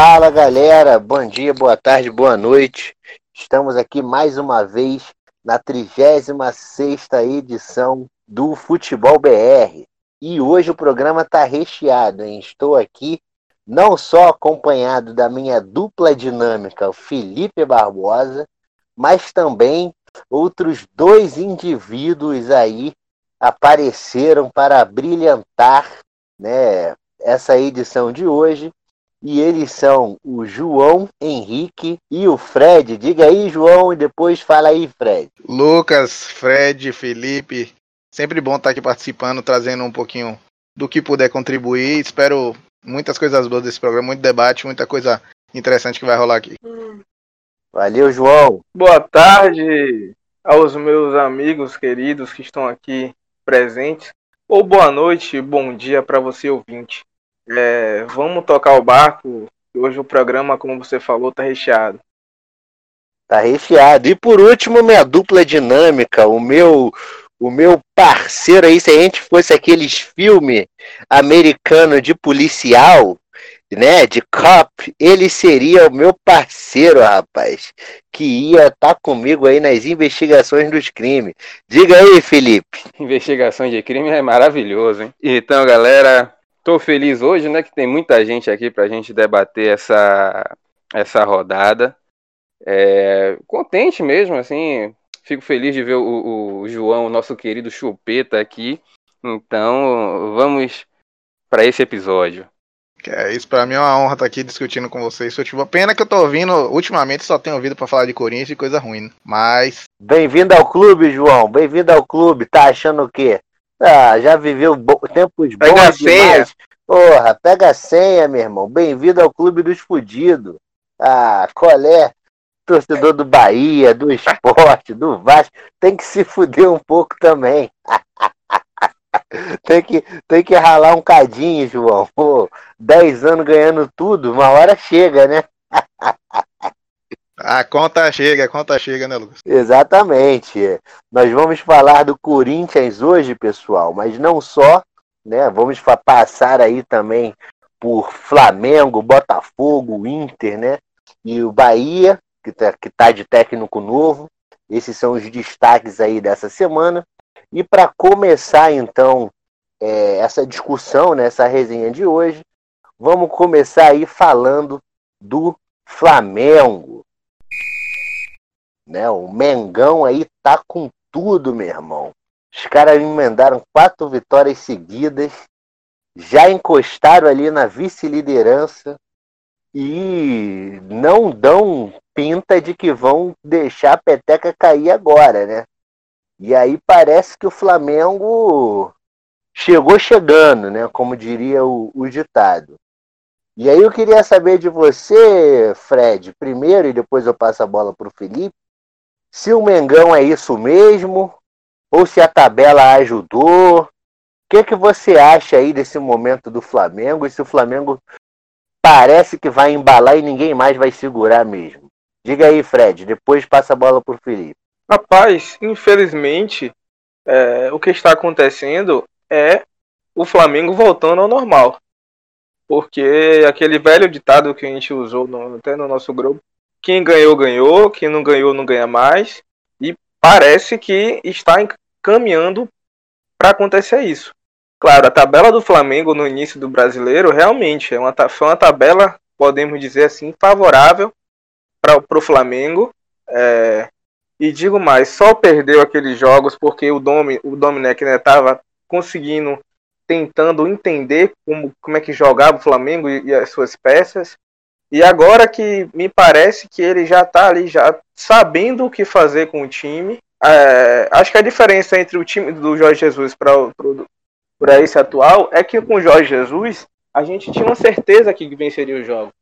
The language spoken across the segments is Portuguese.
Fala galera, bom dia, boa tarde, boa noite. Estamos aqui mais uma vez na 36 edição do Futebol BR. E hoje o programa está recheado, hein? Estou aqui não só acompanhado da minha dupla dinâmica, o Felipe Barbosa, mas também outros dois indivíduos aí apareceram para brilhantar né, essa edição de hoje. E eles são o João Henrique e o Fred. Diga aí, João, e depois fala aí, Fred. Lucas, Fred, Felipe, sempre bom estar aqui participando, trazendo um pouquinho do que puder contribuir. Espero muitas coisas boas desse programa, muito debate, muita coisa interessante que vai rolar aqui. Valeu, João. Boa tarde aos meus amigos queridos que estão aqui presentes. Ou boa noite, bom dia para você ouvinte. É, vamos tocar o barco. Hoje o programa, como você falou, tá recheado. Tá recheado. E por último, minha dupla dinâmica, o meu o meu parceiro aí, se a gente fosse aqueles filmes americanos de policial, né, de cop, ele seria o meu parceiro, rapaz, que ia estar tá comigo aí nas investigações dos crimes. Diga aí, Felipe. Investigação de crime é maravilhoso, hein? Então, galera, Estou feliz hoje, né, que tem muita gente aqui para a gente debater essa, essa rodada. É, contente mesmo, assim, fico feliz de ver o, o João, o nosso querido Chupeta aqui. Então, vamos para esse episódio. É, isso para mim é uma honra estar aqui discutindo com vocês. Tipo, pena que eu tô ouvindo, ultimamente só tenho ouvido para falar de Corinthians e coisa ruim, né? mas... Bem-vindo ao clube, João, bem-vindo ao clube. Tá achando o quê? Ah, já viveu bo tempos bons pega demais. Porra, pega a senha, meu irmão. Bem-vindo ao Clube dos Fudidos. Ah, colé, torcedor do Bahia, do esporte, do Vasco, tem que se fuder um pouco também. tem, que, tem que ralar um cadinho, João. Pô, dez anos ganhando tudo, uma hora chega, né? A conta chega, a conta chega, né, Lucas? Exatamente. Nós vamos falar do Corinthians hoje, pessoal, mas não só, né? Vamos passar aí também por Flamengo, Botafogo, Inter, né? E o Bahia, que tá, que tá de técnico novo. Esses são os destaques aí dessa semana. E para começar, então, é, essa discussão, né, essa resenha de hoje, vamos começar aí falando do Flamengo. Né? O Mengão aí tá com tudo, meu irmão. Os caras emendaram quatro vitórias seguidas, já encostaram ali na vice-liderança e não dão pinta de que vão deixar a peteca cair agora, né? E aí parece que o Flamengo chegou chegando, né? Como diria o, o ditado. E aí eu queria saber de você, Fred, primeiro, e depois eu passo a bola para o Felipe se o Mengão é isso mesmo, ou se a tabela ajudou. O que, que você acha aí desse momento do Flamengo e se o Flamengo parece que vai embalar e ninguém mais vai segurar mesmo? Diga aí, Fred, depois passa a bola para o Felipe. Rapaz, infelizmente, é, o que está acontecendo é o Flamengo voltando ao normal. Porque aquele velho ditado que a gente usou no, até no nosso grupo, quem ganhou, ganhou. Quem não ganhou, não ganha mais. E parece que está caminhando para acontecer isso. Claro, a tabela do Flamengo no início do brasileiro realmente é uma, foi uma tabela, podemos dizer assim, favorável para o Flamengo. É, e digo mais, só perdeu aqueles jogos porque o, Domi, o Domenech estava né, conseguindo, tentando entender como, como é que jogava o Flamengo e, e as suas peças. E agora que me parece que ele já está ali, já sabendo o que fazer com o time. É, acho que a diferença entre o time do Jorge Jesus para esse atual é que com o Jorge Jesus a gente tinha uma certeza que venceria o jogo.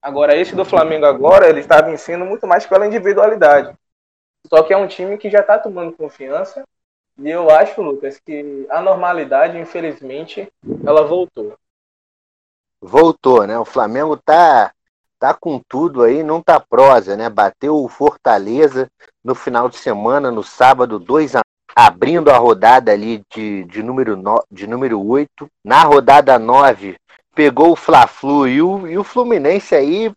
Agora, esse do Flamengo agora, ele está vencendo muito mais pela individualidade. Só que é um time que já está tomando confiança. E eu acho, Lucas, que a normalidade, infelizmente, ela voltou. Voltou, né? O Flamengo tá tá com tudo aí, não tá prosa, né? Bateu o Fortaleza no final de semana, no sábado, 2 a abrindo a rodada ali de, de, número no, de número 8. Na rodada 9, pegou o Fla-Flu e o, e o Fluminense aí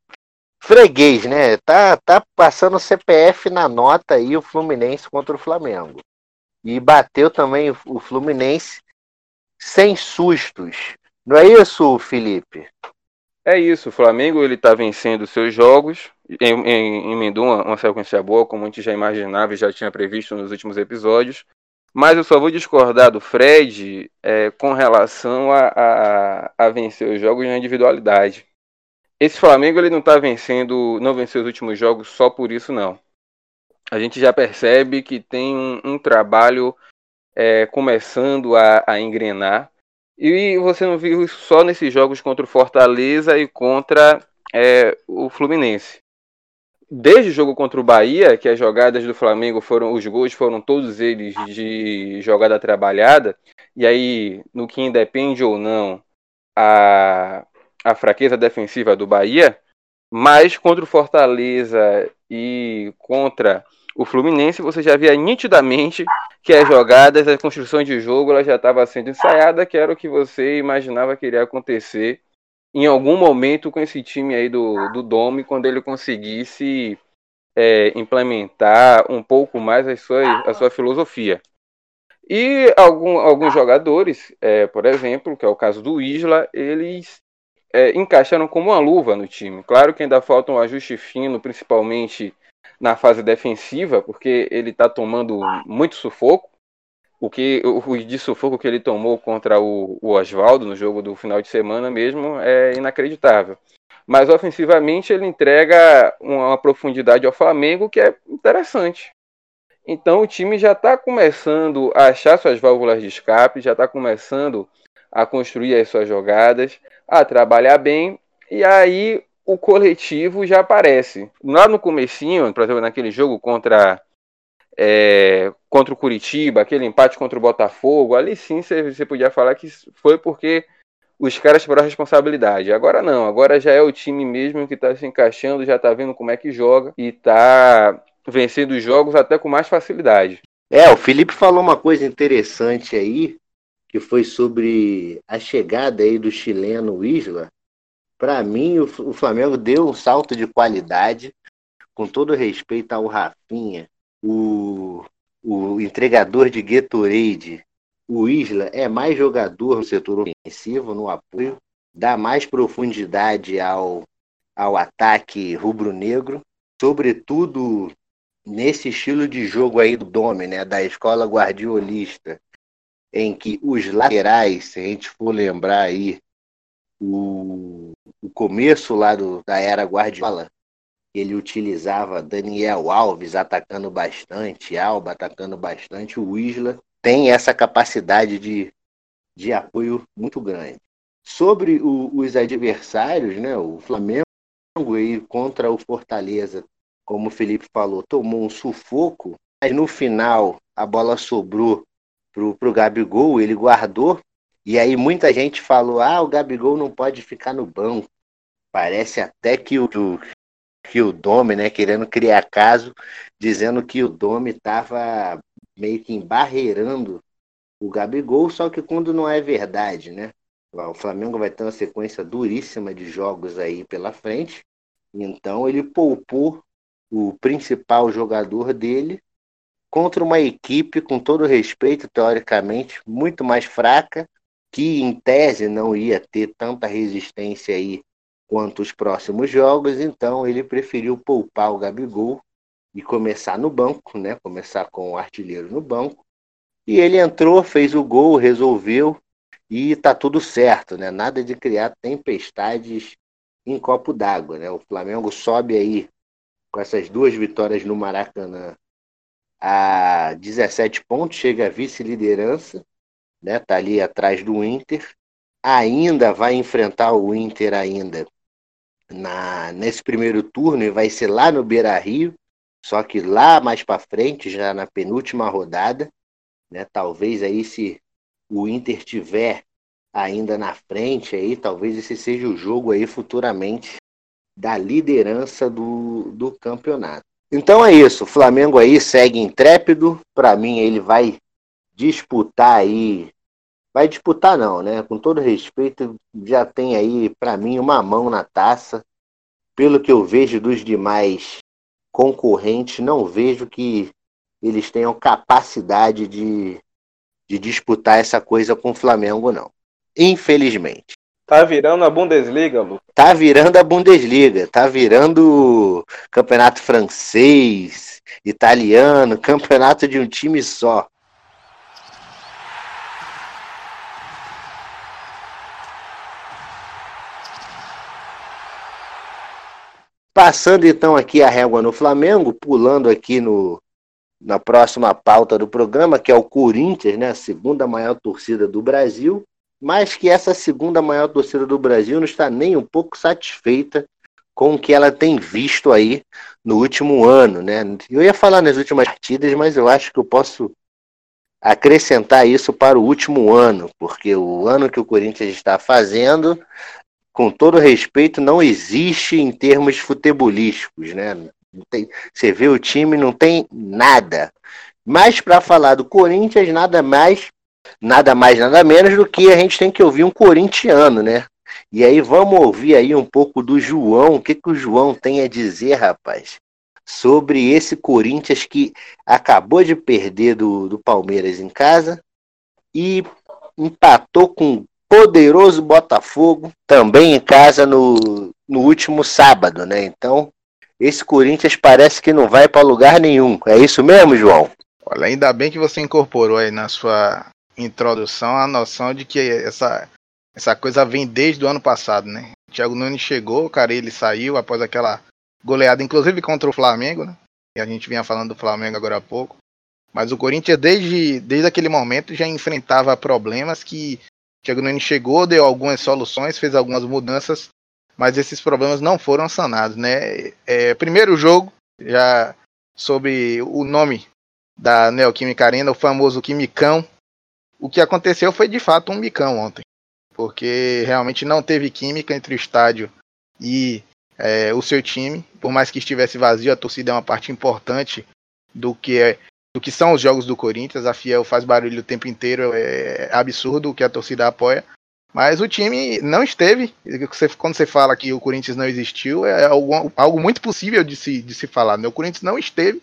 freguês, né? Tá, tá passando CPF na nota aí o Fluminense contra o Flamengo. E bateu também o Fluminense sem sustos. Não é isso, Felipe? É isso, o Flamengo ele está vencendo seus jogos, emendou uma, uma sequência boa, como a gente já imaginava e já tinha previsto nos últimos episódios. Mas eu só vou discordar do Fred é, com relação a, a, a, vencer os jogos na individualidade. Esse Flamengo ele não está vencendo, não venceu os últimos jogos só por isso não. A gente já percebe que tem um, um trabalho é, começando a, a engrenar. E você não viu isso só nesses jogos contra o Fortaleza e contra é, o Fluminense. Desde o jogo contra o Bahia, que as jogadas do Flamengo foram, os gols foram todos eles de jogada trabalhada, e aí, no que independe ou não, a, a fraqueza defensiva do Bahia, mas contra o Fortaleza e contra o Fluminense, você já via nitidamente que as jogadas, a construção de jogo, ela já estava sendo ensaiada, que era o que você imaginava que iria acontecer em algum momento com esse time aí do, do Dome, quando ele conseguisse é, implementar um pouco mais a sua, a sua filosofia. E algum, alguns jogadores, é, por exemplo, que é o caso do Isla, eles é, encaixaram como uma luva no time. Claro que ainda falta um ajuste fino, principalmente na fase defensiva, porque ele está tomando muito sufoco. O que o de sufoco que ele tomou contra o, o Oswaldo no jogo do final de semana mesmo é inacreditável. Mas ofensivamente ele entrega uma profundidade ao Flamengo que é interessante. Então o time já está começando a achar suas válvulas de escape, já está começando a construir as suas jogadas, a trabalhar bem, e aí o coletivo já aparece. Lá no comecinho, por exemplo, naquele jogo contra é, contra o Curitiba, aquele empate contra o Botafogo, ali sim você podia falar que foi porque os caras tiveram a responsabilidade. Agora não, agora já é o time mesmo que está se encaixando, já está vendo como é que joga e está vencendo os jogos até com mais facilidade. É, o Felipe falou uma coisa interessante aí, que foi sobre a chegada aí do chileno Isla. Para mim, o Flamengo deu um salto de qualidade, com todo respeito ao Rafinha, o, o entregador de Gatorade, o Isla, é mais jogador no setor ofensivo, no apoio, dá mais profundidade ao, ao ataque rubro-negro, sobretudo nesse estilo de jogo aí do Dome, né, da escola guardiolista, em que os laterais, se a gente for lembrar aí, o, o começo lá do, da era Guardiola, ele utilizava Daniel Alves atacando bastante, Alba atacando bastante, o Isla tem essa capacidade de, de apoio muito grande. Sobre o, os adversários, né, o Flamengo aí contra o Fortaleza, como o Felipe falou, tomou um sufoco, mas no final a bola sobrou pro, pro Gabigol, ele guardou, e aí muita gente falou, ah, o Gabigol não pode ficar no banco. Parece até que o, que o Dome, né, querendo criar caso, dizendo que o Dome estava meio que embarreirando o Gabigol, só que quando não é verdade, né? O Flamengo vai ter uma sequência duríssima de jogos aí pela frente, então ele poupou o principal jogador dele contra uma equipe, com todo respeito, teoricamente, muito mais fraca, que em tese não ia ter tanta resistência aí quanto os próximos jogos, então ele preferiu poupar o Gabigol e começar no banco, né? Começar com o artilheiro no banco. E ele entrou, fez o gol, resolveu e tá tudo certo, né? Nada de criar tempestades em copo d'água, né? O Flamengo sobe aí com essas duas vitórias no Maracanã a 17 pontos, chega a vice-liderança, né? Tá ali atrás do Inter. Ainda vai enfrentar o Inter ainda na, nesse primeiro turno e vai ser lá no Beira Rio, só que lá mais para frente, já na penúltima rodada, né, talvez aí se o Inter tiver ainda na frente aí, talvez esse seja o jogo aí futuramente da liderança do, do campeonato. Então é isso, o Flamengo aí segue intrépido, para mim ele vai disputar aí vai disputar não, né? Com todo respeito, já tem aí para mim uma mão na taça. Pelo que eu vejo dos demais concorrentes, não vejo que eles tenham capacidade de, de disputar essa coisa com o Flamengo, não. Infelizmente. Tá virando a Bundesliga, Lu. Tá virando a Bundesliga, tá virando campeonato francês, italiano, campeonato de um time só. Passando então aqui a régua no Flamengo, pulando aqui no, na próxima pauta do programa, que é o Corinthians, né, a segunda maior torcida do Brasil, mas que essa segunda maior torcida do Brasil não está nem um pouco satisfeita com o que ela tem visto aí no último ano, né? Eu ia falar nas últimas partidas, mas eu acho que eu posso acrescentar isso para o último ano, porque o ano que o Corinthians está fazendo com todo respeito, não existe em termos futebolísticos, né? Tem, você vê o time, não tem nada. Mas para falar do Corinthians, nada mais, nada mais, nada menos do que a gente tem que ouvir um corintiano, né? E aí vamos ouvir aí um pouco do João, o que, que o João tem a dizer, rapaz, sobre esse Corinthians que acabou de perder do, do Palmeiras em casa e empatou com poderoso Botafogo, também em casa no, no último sábado, né? Então, esse Corinthians parece que não vai para lugar nenhum. É isso mesmo, João? Olha, ainda bem que você incorporou aí na sua introdução a noção de que essa, essa coisa vem desde o ano passado, né? O Thiago Nunes chegou, cara, ele saiu após aquela goleada, inclusive contra o Flamengo, né? E a gente vinha falando do Flamengo agora há pouco. Mas o Corinthians, desde, desde aquele momento, já enfrentava problemas que Thiago Nunes chegou, deu algumas soluções, fez algumas mudanças, mas esses problemas não foram sanados, né? É, primeiro jogo, já sobre o nome da Neoquímica Arena, o famoso Quimicão. O que aconteceu foi de fato um micão ontem, porque realmente não teve química entre o estádio e é, o seu time. Por mais que estivesse vazio, a torcida é uma parte importante do que é do que são os jogos do Corinthians. A Fiel faz barulho o tempo inteiro, é absurdo o que a torcida apoia. Mas o time não esteve. Quando você fala que o Corinthians não existiu, é algo, algo muito possível de se, de se falar. Né? O Corinthians não esteve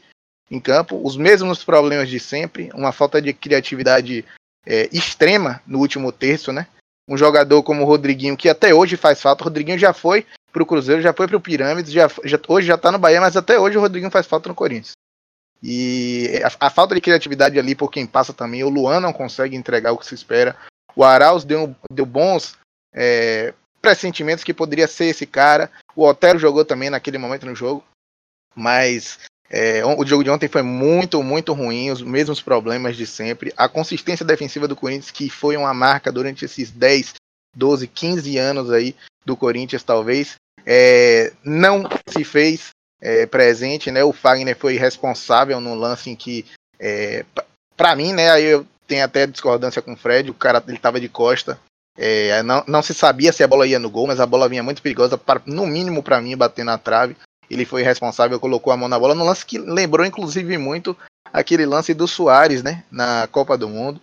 em campo, os mesmos problemas de sempre, uma falta de criatividade é, extrema no último terço, né? Um jogador como o Rodriguinho, que até hoje faz falta. O Rodriguinho já foi pro Cruzeiro, já foi pro Pirâmides, já, já, hoje já tá no Bahia, mas até hoje o Rodriguinho faz falta no Corinthians. E a, a, falta de criatividade ali por quem passa também. O Luan não consegue entregar o que se espera. O Arauz deu, deu bons é, pressentimentos que poderia ser esse cara. O Otero jogou também naquele momento no jogo. Mas é, o jogo de ontem foi muito, muito ruim. Os mesmos problemas de sempre. A consistência defensiva do Corinthians, que foi uma marca durante esses 10, 12, 15 anos aí do Corinthians, talvez, é, não se fez é, presente, né? O Fagner foi responsável no lance em que, é, para mim, né? Aí eu tenho até discordância com o Fred, o cara ele tava de costa. É, não, não se sabia se a bola ia no gol, mas a bola vinha muito perigosa, para, no mínimo para mim, bater na trave. Ele foi responsável, colocou a mão na bola, no lance que lembrou inclusive muito aquele lance do Soares, né? Na Copa do Mundo.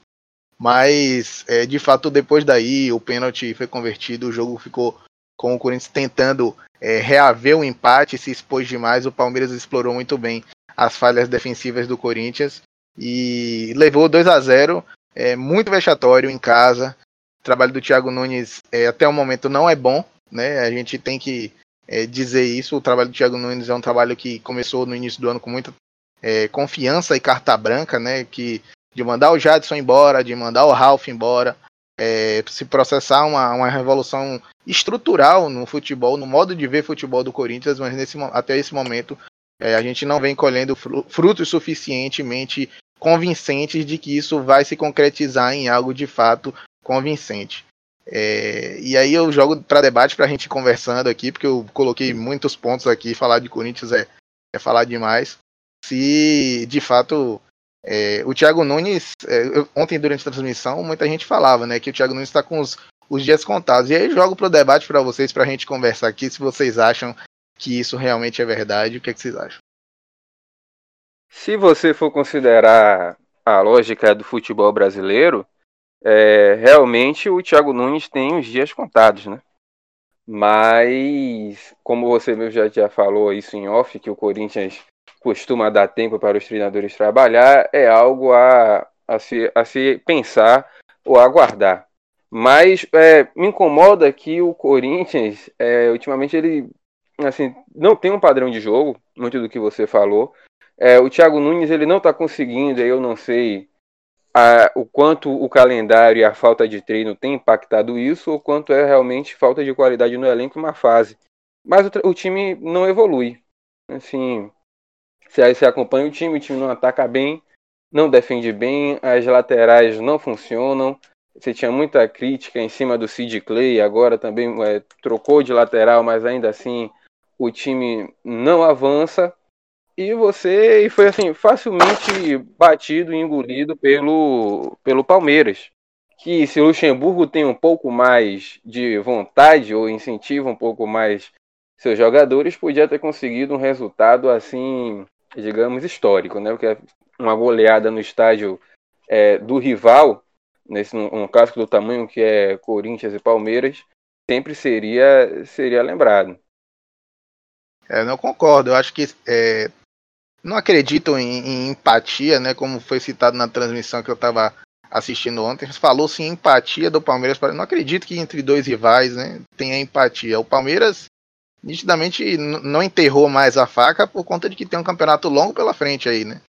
Mas, é, de fato, depois daí o pênalti foi convertido, o jogo ficou com o Corinthians tentando é, reaver o empate, se expôs demais. O Palmeiras explorou muito bem as falhas defensivas do Corinthians e levou 2 a 0 é, muito vexatório em casa. O trabalho do Thiago Nunes é, até o momento não é bom, né? A gente tem que é, dizer isso. O trabalho do Thiago Nunes é um trabalho que começou no início do ano com muita é, confiança e carta branca, né? Que de mandar o Jadson embora, de mandar o Ralph embora, é, se processar uma, uma revolução estrutural no futebol, no modo de ver futebol do Corinthians, mas nesse, até esse momento é, a gente não vem colhendo frutos suficientemente convincentes de que isso vai se concretizar em algo de fato convincente. É, e aí eu jogo para debate para a gente conversando aqui, porque eu coloquei muitos pontos aqui, falar de Corinthians é, é falar demais. Se de fato é, o Thiago Nunes, é, ontem durante a transmissão, muita gente falava né, que o Thiago Nunes está com os, os, dias contados. E aí jogo para o debate para vocês, para a gente conversar aqui, se vocês acham que isso realmente é verdade, o que, é que vocês acham? Se você for considerar a lógica do futebol brasileiro, é, realmente o Thiago Nunes tem os dias contados, né? Mas, como você mesmo já, já falou isso em off, que o Corinthians costuma dar tempo para os treinadores trabalhar, é algo a, a, se, a se pensar ou aguardar. Mas é, me incomoda que o Corinthians, é, ultimamente, ele assim, não tem um padrão de jogo, muito do que você falou. É, o Thiago Nunes ele não está conseguindo, eu não sei a, o quanto o calendário e a falta de treino tem impactado isso, ou quanto é realmente falta de qualidade no elenco uma fase. Mas o, o time não evolui. Assim, você, você acompanha o time, o time não ataca bem, não defende bem, as laterais não funcionam. Você tinha muita crítica em cima do Sid Clay, agora também é, trocou de lateral, mas ainda assim o time não avança e você e foi assim facilmente batido e engolido pelo pelo Palmeiras que se o Luxemburgo tem um pouco mais de vontade ou incentiva um pouco mais seus jogadores podia ter conseguido um resultado assim digamos histórico né porque uma goleada no estádio é, do rival nesse um, um clássico do tamanho que é Corinthians e Palmeiras sempre seria seria lembrado é, não concordo. Eu acho que é, não acreditam em, em, empatia, né? Como foi citado na transmissão que eu estava assistindo ontem. Falou-se em empatia do Palmeiras. Não acredito que entre dois rivais né, tenha empatia. O Palmeiras nitidamente não enterrou mais a faca por conta de que tem um campeonato longo pela frente aí, né?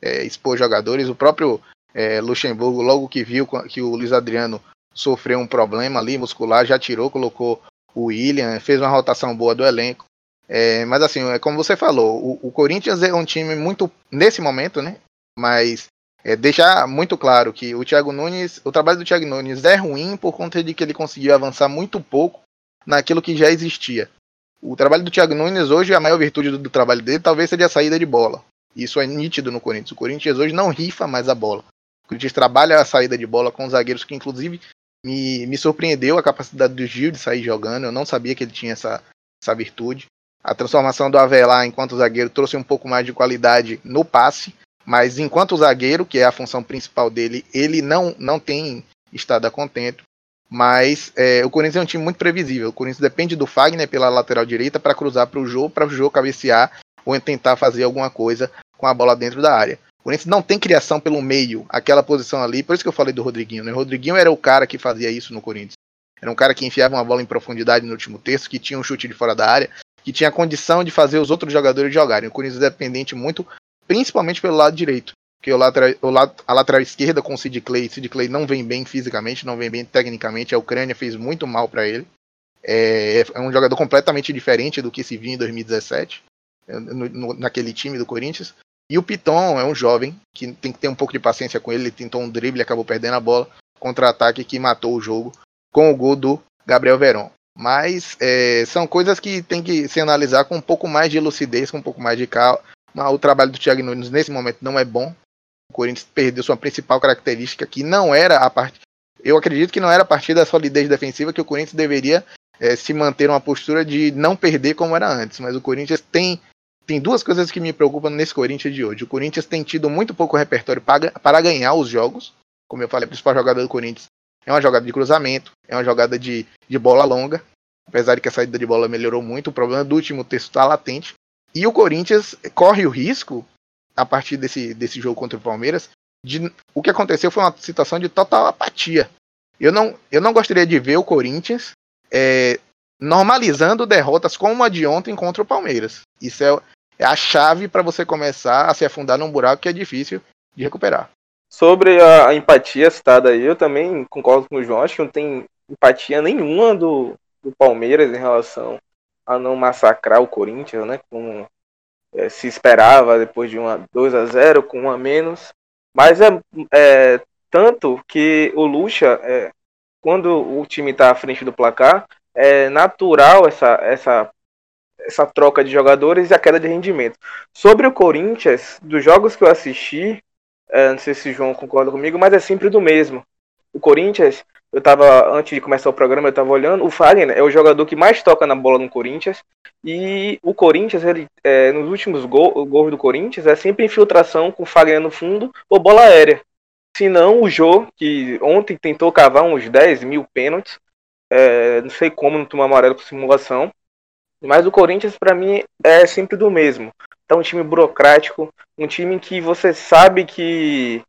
É, expor jogadores. O próprio é, Luxemburgo, logo que viu que o Luiz Adriano sofreu um problema ali muscular, já tirou, colocou o William, fez uma rotação boa do elenco. É, mas assim, é como você falou, o, o, Corinthians é um time muito, nesse momento, né? Mas é, deixar muito claro que o Thiago Nunes, o trabalho do Thiago Nunes é ruim por conta de que ele conseguiu avançar muito pouco naquilo que já existia. O trabalho do Thiago Nunes hoje, a maior virtude do, do trabalho dele talvez seja a saída de bola. Isso é nítido no Corinthians. O Corinthians hoje não rifa mais a bola. O Corinthians trabalha a saída de bola com zagueiros que, inclusive, me, me surpreendeu a capacidade do Gil de sair jogando. Eu não sabia que ele tinha essa, essa virtude. A transformação do Avelar enquanto zagueiro trouxe um pouco mais de qualidade no passe, mas enquanto zagueiro, que é a função principal dele, ele não, não tem estado a contento. Mas é, o Corinthians é um time muito previsível. O Corinthians depende do Fagner pela lateral direita para cruzar para o jogo, para o jogo cabecear ou tentar fazer alguma coisa com a bola dentro da área. O Corinthians não tem criação pelo meio, aquela posição ali. Por isso que eu falei do Rodriguinho. Né? O Rodriguinho era o cara que fazia isso no Corinthians. Era um cara que enfiava uma bola em profundidade no último terço, que tinha um chute de fora da área, que tinha condição de fazer os outros jogadores jogarem. O Corinthians é dependente muito, principalmente pelo lado direito. Porque o lateral, o a lateral esquerda com o Sid Clay, Sid Clay não vem bem fisicamente, não vem bem tecnicamente. A Ucrânia fez muito mal para ele. É, é, um jogador completamente diferente do que se viu em 2017, é, no, no, naquele time do Corinthians. E o Piton é um jovem que tem que ter um pouco de paciência com ele. Ele tentou um drible, acabou perdendo a bola. Contra-ataque que matou o jogo com o gol do Gabriel Verón. Mas é, são coisas que tem que se analisar com um pouco mais de lucidez, com um pouco mais de calma. O trabalho do Thiago Nunes nesse momento não é bom. O Corinthians perdeu sua principal característica, que não era a parte. Eu acredito que não era a partir da solidez defensiva que o Corinthians deveria é, se manter uma postura de não perder como era antes. Mas o Corinthians tem, tem duas coisas que me preocupam nesse Corinthians de hoje. O Corinthians tem tido muito pouco repertório para, para ganhar os jogos. Como eu falei, a principal jogada do Corinthians é uma jogada de cruzamento, é uma jogada de, de bola longa. Apesar de que a saída de bola melhorou muito, o problema do último texto está latente. E o Corinthians corre o risco, a partir desse, desse jogo contra o Palmeiras, de o que aconteceu foi uma situação de total apatia. Eu não, eu não gostaria de ver o Corinthians é, normalizando derrotas como a de ontem contra o Palmeiras. Isso é, é a chave para você começar a se afundar num buraco que é difícil de recuperar. Sobre a, a, empatia citada aí, eu também concordo com o João, acho que não tem empatia nenhuma do, do Palmeiras em relação a não massacrar o Corinthians, né? Como é, se esperava depois de uma 2 a 0 com um a menos. Mas é, é tanto que o Lucha, é, quando o time está à frente do placar, é natural essa, essa, essa troca de jogadores e a queda de rendimento. Sobre o Corinthians, dos jogos que eu assisti, é, não sei se o João concorda comigo, mas é sempre do mesmo. O Corinthians, eu tava, antes de começar o programa, eu tava olhando, o Fagner é o jogador que mais toca na bola no Corinthians, e o Corinthians, ele, é, nos últimos gol, gols do Corinthians, é sempre infiltração com o Fagner no fundo ou bola aérea. Se não, o Jô, que ontem tentou cavar uns 10 mil pênaltis. É, não sei como não tomar amarelo por simulação. Mas o Corinthians, para mim, é sempre do mesmo. Então, um time burocrático, um time que você sabe que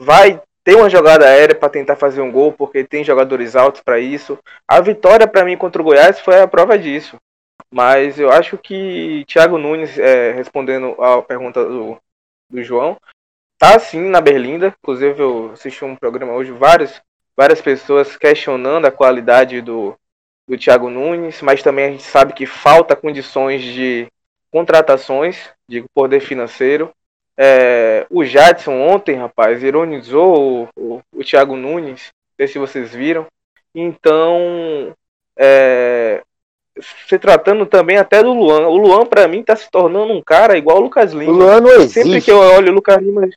vai ter uma jogada aérea para tentar fazer um gol, porque tem jogadores altos para isso. A vitória, para mim, contra o Goiás foi a prova disso. Mas eu acho que Thiago Nunes, é, respondendo à pergunta do, do João, tá sim na Berlinda. Inclusive, eu assisti um programa hoje, várias, várias pessoas questionando a qualidade do, do Thiago Nunes, mas também a gente sabe que falta condições de contratações, de poder financeiro. É, o Jadson ontem, rapaz, ironizou o, o, o Thiago Nunes, não sei se vocês viram. Então, é, se tratando também até do Luan. O Luan, para mim, tá se tornando um cara igual o Lucas Lima. O Luan não existe. Sempre que eu olho o Lucas Lima.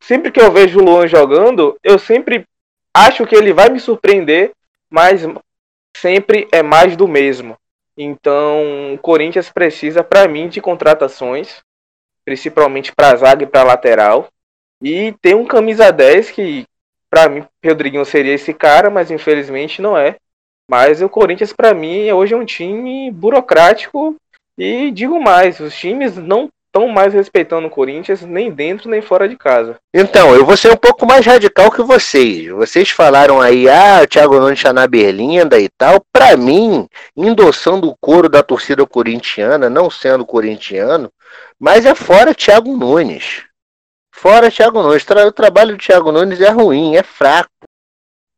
Sempre que eu vejo o Luan jogando, eu sempre acho que ele vai me surpreender, mas sempre é mais do mesmo. Então, o Corinthians precisa, para mim, de contratações, principalmente para zaga e para lateral. E tem um camisa 10 que, para mim, Rodriguinho seria esse cara, mas infelizmente não é. Mas o Corinthians, para mim, hoje é um time burocrático. E digo mais, os times não estão mais respeitando o Corinthians, nem dentro nem fora de casa. Então, eu vou ser um pouco mais radical que vocês. Vocês falaram aí, ah, o Thiago Nunes está na Berlinda e tal. Para mim, endossando o coro da torcida corintiana, não sendo corintiano, mas é fora Thiago Nunes. Fora Thiago Nunes. O trabalho do Thiago Nunes é ruim, é fraco.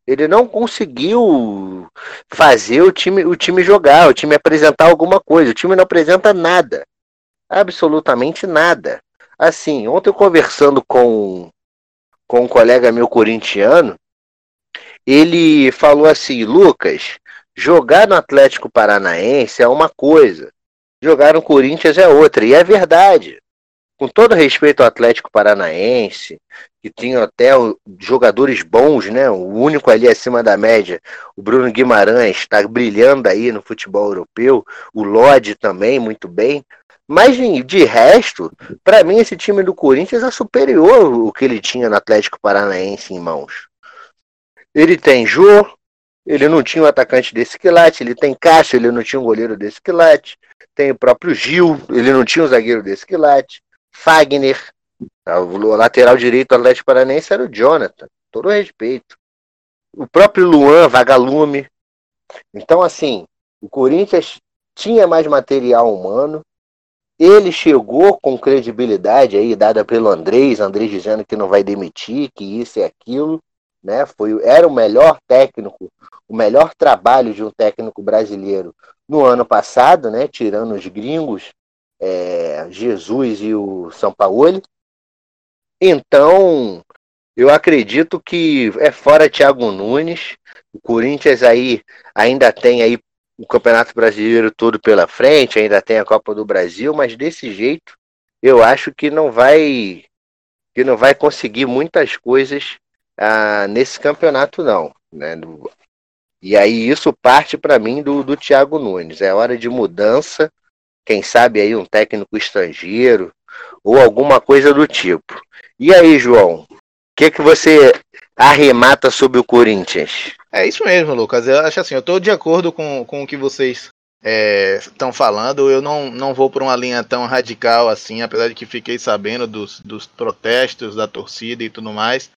Ele não conseguiu fazer o time, o time jogar, o time apresentar alguma coisa. O time não apresenta nada. Absolutamente nada. Assim, ontem eu conversando com, com um colega meu corintiano, ele falou assim: Lucas, jogar no Atlético Paranaense é uma coisa, jogar no Corinthians é outra. E é verdade com todo respeito ao Atlético Paranaense, que tinha até jogadores bons, né? O único ali acima da média, o Bruno Guimarães, está brilhando aí no futebol europeu, o Lodi também, muito bem. Mas de resto, para mim esse time do Corinthians é superior ao que ele tinha no Atlético Paranaense em mãos. Ele tem Jô, ele não tinha um atacante desse quilate, ele tem Cássio, ele não tinha um goleiro desse quilate, tem o próprio Gil, ele não tinha um zagueiro desse quilate. Fagner. Tá? O lateral direito do Atlético Paranense era o Jonathan. Todo respeito. O próprio Luan, vagalume. Então, assim, o Corinthians tinha mais material humano. Ele chegou com credibilidade aí, dada pelo Andrés, Andrés dizendo que não vai demitir, que isso e aquilo. Né? Foi, era o melhor técnico, o melhor trabalho de um técnico brasileiro no ano passado, né? tirando os gringos, é, Jesus e o São Paulo. Então, eu acredito que é fora Thiago Nunes. O Corinthians aí ainda tem aí o Campeonato Brasileiro todo pela frente, ainda tem a Copa do Brasil, mas desse jeito eu acho que não vai que não vai conseguir muitas coisas ah, nesse campeonato não, né? E aí isso parte para mim do, do Thiago Nunes. É hora de mudança quem sabe aí um técnico estrangeiro ou alguma coisa do tipo. E aí, João, o que, que você arremata sobre o Corinthians? É isso mesmo, Lucas. Eu acho assim, eu estou de acordo com, com o que vocês estão é, falando. Eu não, não vou por uma linha tão radical assim, apesar de que fiquei sabendo dos, dos protestos da torcida e tudo mais.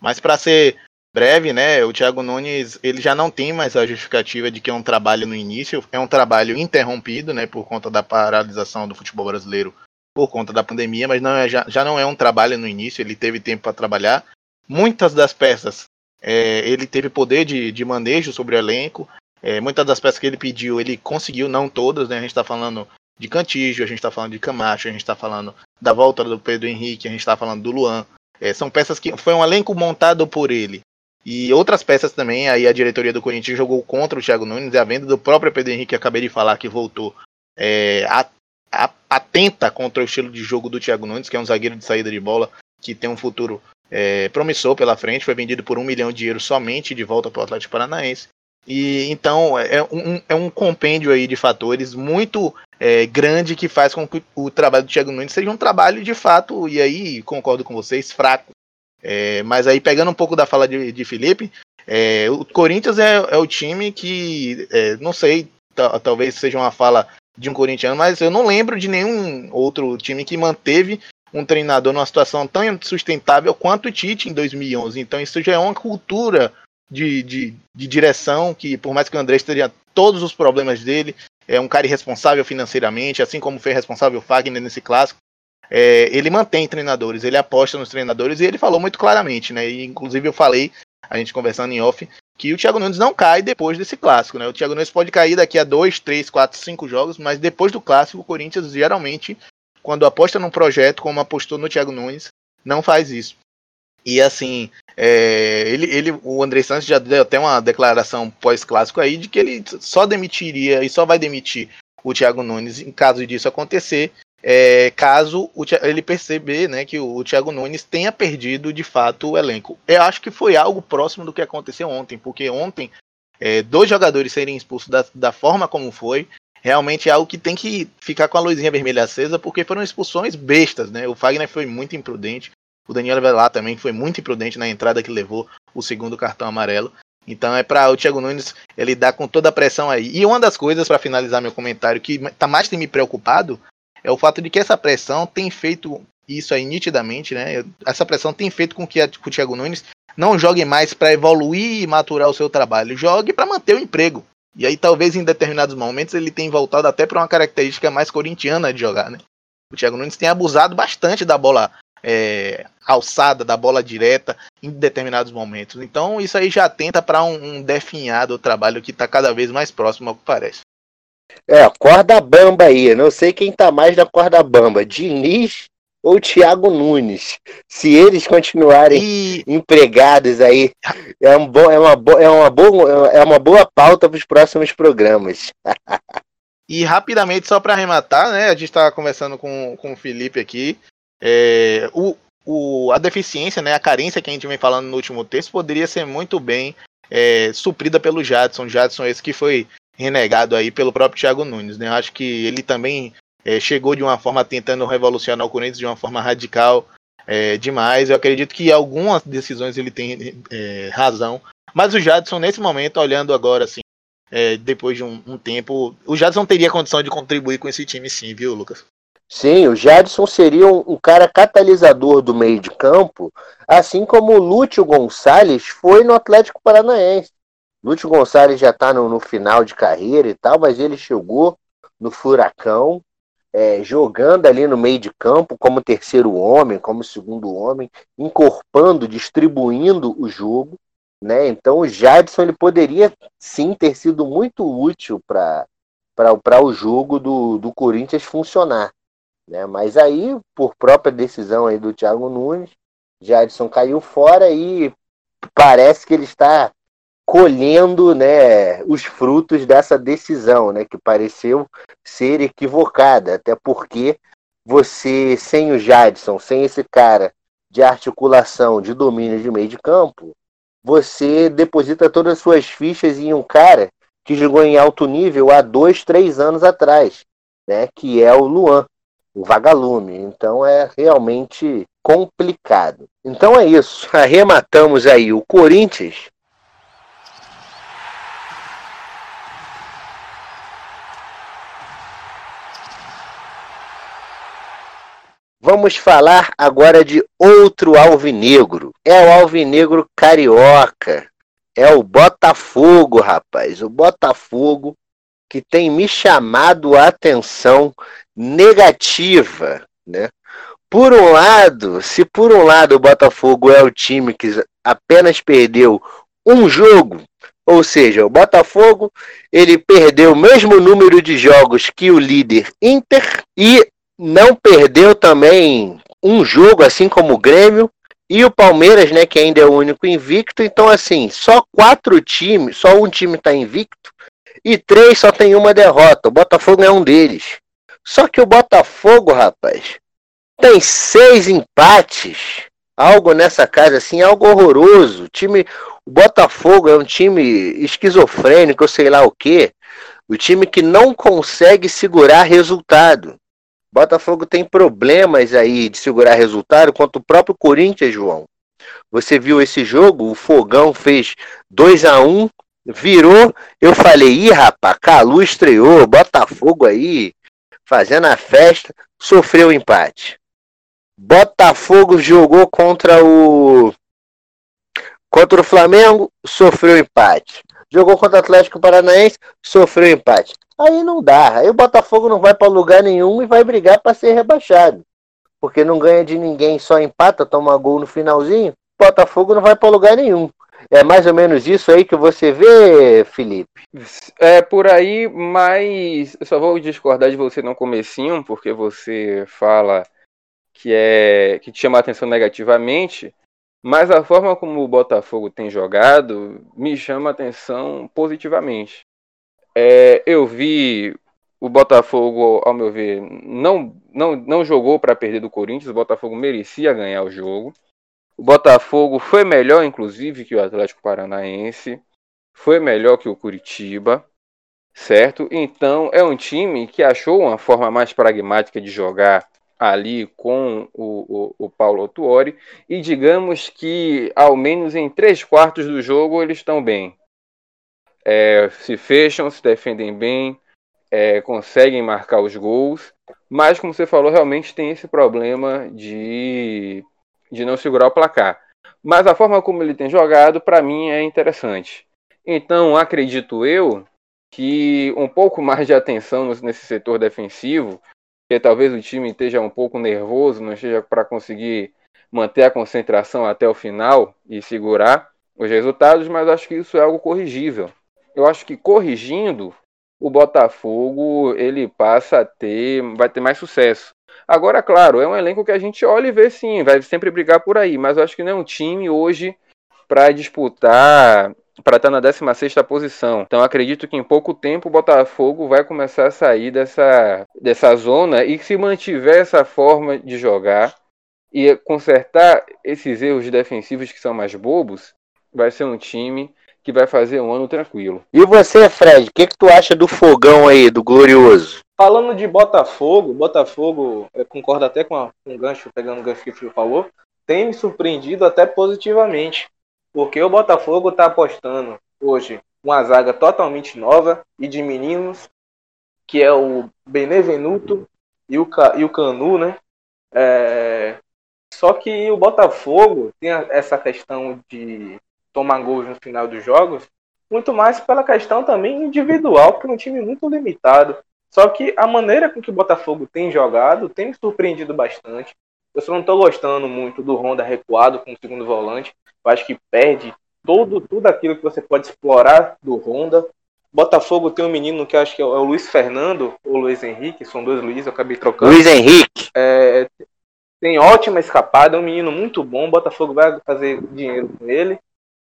Mas para ser breve, né? O Thiago Nunes ele já não tem mais a justificativa de que é um trabalho no início, é um trabalho interrompido, né? Por conta da paralisação do futebol brasileiro por conta da pandemia, mas não é, já, já não é um trabalho no início, ele teve tempo para trabalhar. Muitas das peças é, ele teve poder de, de manejo sobre o elenco. É, muitas das peças que ele pediu, ele conseguiu, não todas, né? A gente está falando de Cantígio, a gente está falando de Camacho, a gente está falando da volta do Pedro Henrique, a gente está falando do Luan. É, são peças que foi um elenco montado por ele. E outras peças também, aí a diretoria do Corinthians jogou contra o Thiago Nunes e a venda do próprio Pedro Henrique, que acabei de falar que voltou, é, atenta contra o estilo de jogo do Thiago Nunes, que é um zagueiro de saída de bola que tem um futuro é, promissor pela frente, foi vendido por um milhão de euros somente de volta para o Atlético Paranaense. E então é um, é um compêndio aí de fatores muito é, grande que faz com que o trabalho do Thiago Nunes seja um trabalho de fato, e aí concordo com vocês, fraco É, mas aí, pegando um pouco da fala de, de Felipe, é, o Corinthians é, é, o time que, é, não sei, talvez seja uma fala de um corintiano, mas eu não lembro de nenhum outro time que manteve um treinador numa situação tão sustentável quanto o Tite em 2011. Então isso já é uma cultura de, de, de direção que, por mais que o André tenha todos os problemas dele, é um cara irresponsável financeiramente, assim como foi responsável o Fagner nesse clássico. É, ele mantém treinadores, ele aposta nos treinadores e ele falou muito claramente, né? E, inclusive eu falei, a gente conversando em off, que o Thiago Nunes não cai depois desse clássico, né? O Thiago Nunes pode cair daqui a dois, três, quatro, cinco jogos, mas depois do clássico, o Corinthians geralmente, quando aposta num projeto, como apostou no Thiago Nunes, não faz isso. E assim, é, ele, ele, o André Santos já deu até uma declaração pós-clássico aí de que ele só demitiria e só vai demitir o Thiago Nunes em caso disso acontecer, é, caso o, ele perceber né, que o, Thiago Nunes tenha perdido de fato o elenco. Eu acho que foi algo próximo do que aconteceu ontem, porque ontem é, dois jogadores serem expulsos da, da forma como foi, realmente é algo que tem que ficar com a luzinha vermelha acesa, porque foram expulsões bestas, né? O Fagner foi muito imprudente, o Daniel Velar também foi muito imprudente na entrada que levou o segundo cartão amarelo. Então é para o Thiago Nunes ele dar com toda a pressão aí. E uma das coisas para finalizar meu comentário que tá mais tem me preocupado é o fato de que essa pressão tem feito isso aí nitidamente, né? Essa pressão tem feito com que, o Thiago Nunes não jogue mais para evoluir e maturar o seu trabalho, jogue para manter o emprego. E aí talvez em determinados momentos ele tenha voltado até para uma característica mais corintiana de jogar, né? O Thiago Nunes tem abusado bastante da bola é, alçada, da bola direta em determinados momentos. Então isso aí já tenta para um, um definhado trabalho que está cada vez mais próximo ao que parece. É, corda bamba aí. Não sei quem tá mais na corda bamba, Diniz ou Thiago Nunes. Se eles continuarem e... empregados aí, é, um bo, é, uma bo, é, uma boa, é uma boa pauta para os próximos programas. e rapidamente, só para arrematar, né? A gente estava conversando com, com o Felipe aqui. É, o, o, a deficiência, né, a carência que a gente vem falando no último texto poderia ser muito bem é, suprida pelo Jadson. Jadson esse que foi renegado aí pelo próprio Thiago Nunes. Né? Eu acho que ele também é, chegou de uma forma tentando revolucionar o Corinthians de uma forma radical é, demais. Eu acredito que algumas decisões ele tem é, razão. Mas o Jadson, nesse momento, olhando agora, assim, é, depois de um, um, tempo, o Jadson teria condição de contribuir com esse time, sim, viu, Lucas? Sim, o Jadson seria um, um, cara catalisador do meio de campo, assim como o Lúcio Gonçalves foi no Atlético Paranaense. Lúcio Gonçalves já está no, no, final de carreira e tal, mas ele chegou no Furacão, é, jogando ali no meio de campo como terceiro homem, como segundo homem, encorpando, distribuindo o jogo. Né? Então o Jadson ele poderia sim ter sido muito útil para o jogo do, do Corinthians funcionar. Né? Mas aí, por própria decisão aí do Thiago Nunes, Jadson caiu fora e parece que ele está colhendo né, os frutos dessa decisão, né, que pareceu ser equivocada, até porque você, sem o Jadson, sem esse cara de articulação, de domínio de meio de campo, você deposita todas as suas fichas em um cara que jogou em alto nível há dois, três anos atrás, né, que é o Luan o vagalume. Então é realmente complicado. Então é isso. Arrematamos aí o Corinthians. Vamos falar agora de outro alvinegro. É o alvinegro carioca. É o Botafogo, rapaz. O Botafogo que tem me chamado a atenção negativa, né? Por um lado, se por um lado o Botafogo é o time que apenas perdeu um jogo, ou seja, o Botafogo ele perdeu o mesmo número de jogos que o líder Inter e não perdeu também um jogo, assim como o Grêmio e o Palmeiras, né, que ainda é o único invicto. Então, assim, só quatro times, só um time está invicto e três só tem uma derrota. O Botafogo é um deles. Só que o Botafogo, rapaz, tem seis empates. Algo nessa casa assim, algo horroroso. O time, o Botafogo é um time esquizofrênico, ou sei lá o quê. O time que não consegue segurar resultado. Botafogo tem problemas aí de segurar resultado, quanto o próprio Corinthians, João. Você viu esse jogo? O Fogão fez 2 a 1 virou. Eu falei, ih, rapaz, Calu estreou, Botafogo aí, fazendo a festa, sofreu empate. Botafogo jogou contra o contra o Flamengo, sofreu empate. Jogou contra o Atlético Paranaense, sofreu empate. Aí não dá. Aí o Botafogo não vai para lugar nenhum e vai brigar para ser rebaixado. Porque não ganha de ninguém, só empata, toma gol no finalzinho. Botafogo não vai para lugar nenhum. É mais ou menos isso aí que você vê, Felipe? É por aí, mas eu só vou discordar de você no comecinho, porque você fala que é que te chama a atenção negativamente, mas a forma como o Botafogo tem jogado me chama a atenção positivamente. É, eu vi o Botafogo, ao meu ver, não, não, não jogou para perder do Corinthians. O Botafogo merecia ganhar o jogo. O Botafogo foi melhor, inclusive, que o Atlético Paranaense. Foi melhor que o Curitiba. Certo? Então, é um time que achou uma forma mais pragmática de jogar ali com o, o, o Paulo Tuori. E digamos que, ao menos em três quartos do jogo, eles estão bem é, se fecham, se defendem bem, é, conseguem marcar os gols, mas como você falou, realmente tem esse problema de, de não segurar o placar. Mas a forma como ele tem jogado, para mim, é interessante. Então, acredito eu que um pouco mais de atenção nesse setor defensivo, que talvez o time esteja um pouco nervoso, não esteja para conseguir manter a concentração até o final e segurar os resultados, mas acho que isso é algo corrigível eu acho que corrigindo, o Botafogo ele passa a ter, vai ter mais sucesso. Agora, claro, é um elenco que a gente olha e vê sim, vai sempre brigar por aí, mas eu acho que não é um time hoje para disputar, para estar tá na 16 posição. Então acredito que em pouco tempo o Botafogo vai começar a sair dessa, dessa zona e se mantiver essa forma de jogar e consertar esses erros defensivos que são mais bobos, vai ser um time que vai fazer um ano tranquilo. E você, Fred, o que, que tu acha do fogão aí, do glorioso? Falando de Botafogo, Botafogo, eu concordo até com, a, com o gancho, pegando o gancho que o Fio falou, tem me surpreendido até positivamente. Porque o Botafogo está apostando hoje uma zaga totalmente nova e de meninos, que é o Benevenuto e o, e o Canu, né? É... Só que o Botafogo tem essa questão de tomar gols no final dos jogos, muito mais pela questão também individual, porque é um time muito limitado. Só que a maneira com que o Botafogo tem jogado tem me surpreendido bastante. Eu só não estou gostando muito do Honda recuado como segundo volante. Eu acho que perde todo, tudo aquilo que você pode explorar do Honda. Botafogo tem um menino que acho que é o Luiz Fernando ou Luiz Henrique, são dois Luiz, eu acabei trocando. Luiz Henrique. É, tem ótima escapada, é um menino muito bom. Botafogo vai fazer dinheiro com ele.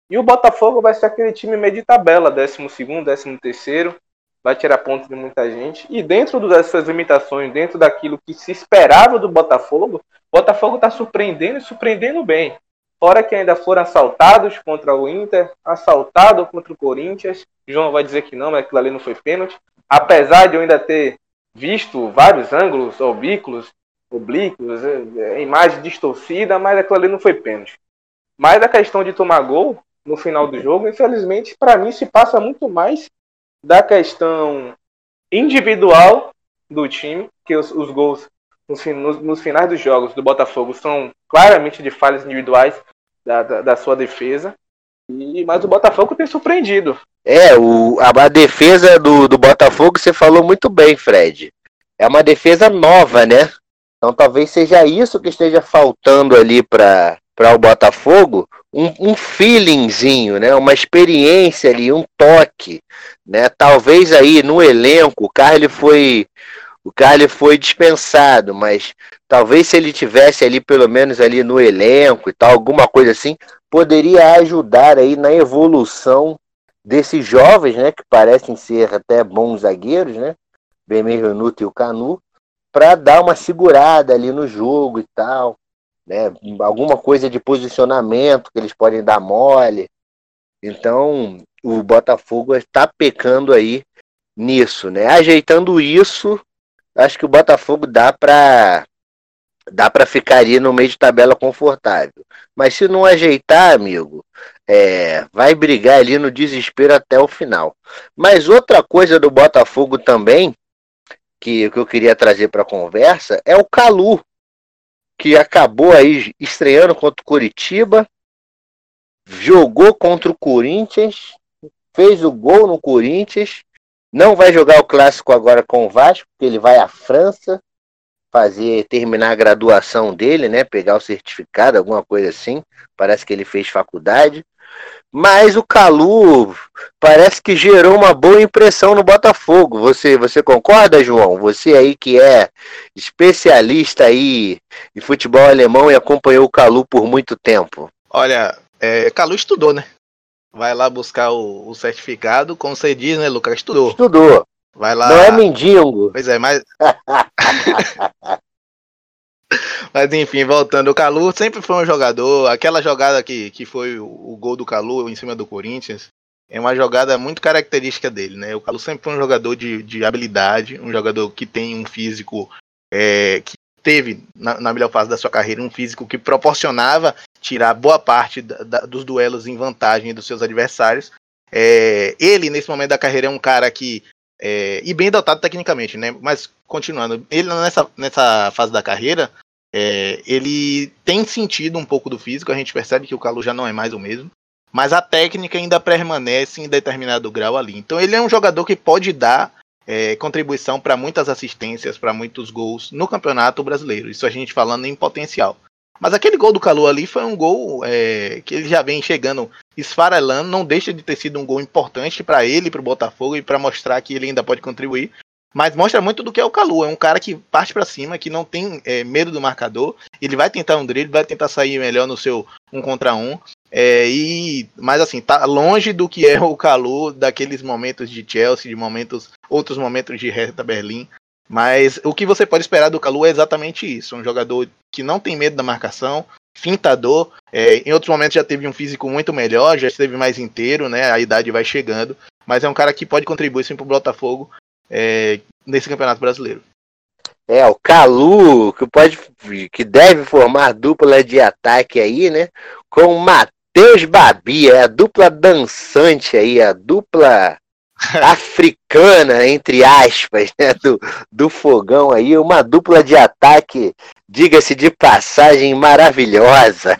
E o Botafogo vai ser aquele time meio de tabela, 12 13 terceiro, vai tirar pontos de muita gente. E dentro dessas limitações, dentro daquilo que se esperava do Botafogo, o Botafogo está surpreendendo e surpreendendo bem. Fora que ainda foram assaltados contra o Inter, assaltado contra o Corinthians. João vai dizer que não, mas aquilo ali não foi pênalti. Apesar de eu ainda ter visto vários ângulos, oblíquos, oblíquos, é, é, imagem distorcida, mas aquilo ali não foi pênalti. Mas a questão de tomar gol, no final do jogo, infelizmente, para mim se passa muito mais da questão individual do time, que os, os gols nos, nos, nos, finais dos jogos do Botafogo são claramente de falhas individuais da, da, da sua defesa. E, mas o Botafogo tem surpreendido. É, o, a, a defesa do, do Botafogo você falou muito bem, Fred. É uma defesa nova, né? Então talvez seja isso que esteja faltando ali para o Botafogo um, um feelingzinho, né? Uma experiência ali, um toque, né? Talvez aí no elenco o Carly foi o Carly foi dispensado, mas talvez se ele tivesse ali pelo menos ali no elenco e tal, alguma coisa assim, poderia ajudar aí na evolução desses jovens, né, que parecem ser até bons zagueiros, né? Bemerunuto e o Canu, para dar uma segurada ali no jogo e tal né? Alguma coisa de posicionamento que eles podem dar mole. Então, o Botafogo está pecando aí nisso, né? Ajeitando isso, acho que o Botafogo dá para dá para ficar ali no meio de tabela confortável. Mas se não ajeitar, amigo, é, vai brigar ali no desespero até o final. Mas outra coisa do Botafogo também, que, que eu queria trazer para a conversa, é o Calu, que acabou aí estreando contra o Curitiba, jogou contra o Corinthians, fez o gol no Corinthians, não vai jogar o clássico agora com o Vasco, porque ele vai à França fazer terminar a graduação dele, né, pegar o certificado, alguma coisa assim. Parece que ele fez faculdade. Mas o Calu parece que gerou uma boa impressão no Botafogo. Você, você concorda, João? Você aí que é especialista aí em futebol alemão e acompanhou o Calu por muito tempo. Olha, é, Calu estudou, né? Vai lá buscar o, o, certificado, como você diz, né, Lucas? Estudou. Estudou. Vai lá. Não é mendigo. Pois é, mas. Mas enfim, voltando, o Calu sempre foi um jogador. Aquela jogada que, que foi o, o, gol do Calu em cima do Corinthians é uma jogada muito característica dele, né? O Calu sempre foi um jogador de, de habilidade, um jogador que tem um físico é, que teve na, na, melhor fase da sua carreira um físico que proporcionava tirar boa parte da, da, dos duelos em vantagem dos seus adversários. É, ele, nesse momento da carreira, é um cara que. É, e bem dotado tecnicamente, né? Mas continuando, ele nessa, nessa fase da carreira, é, ele tem sentido um pouco do físico, a gente percebe que o Calu já não é mais o mesmo, mas a técnica ainda permanece em determinado grau ali. Então ele é um jogador que pode dar é, contribuição para muitas assistências, para muitos gols no Campeonato Brasileiro. Isso a gente falando em potencial. Mas aquele gol do Calu ali foi um gol é, que ele já vem chegando esfarelando, não deixa de ter sido um gol importante para ele, para o Botafogo e para mostrar que ele ainda pode contribuir. Mas mostra muito do que é o Calu. É um cara que parte para cima, que não tem é, medo do marcador. Ele vai tentar um drible, vai tentar sair melhor no seu um contra um. É, e, mas assim, tá longe do que é o Calu daqueles momentos de Chelsea, de momentos, outros momentos de Hertha Berlim. Mas o que você pode esperar do Calu é exatamente isso. Um jogador que não tem medo da marcação, fintador. É, em outros momentos já teve um físico muito melhor, já esteve mais inteiro, né? A idade vai chegando. Mas é um cara que pode contribuir sim para o Botafogo é, nesse Campeonato Brasileiro. É, o Calu, que pode que deve formar dupla de ataque aí, né? Com o Matheus Babi, é a dupla dançante aí, a dupla africana, entre aspas, né? Do, do fogão aí, uma dupla de ataque, diga-se de passagem, maravilhosa.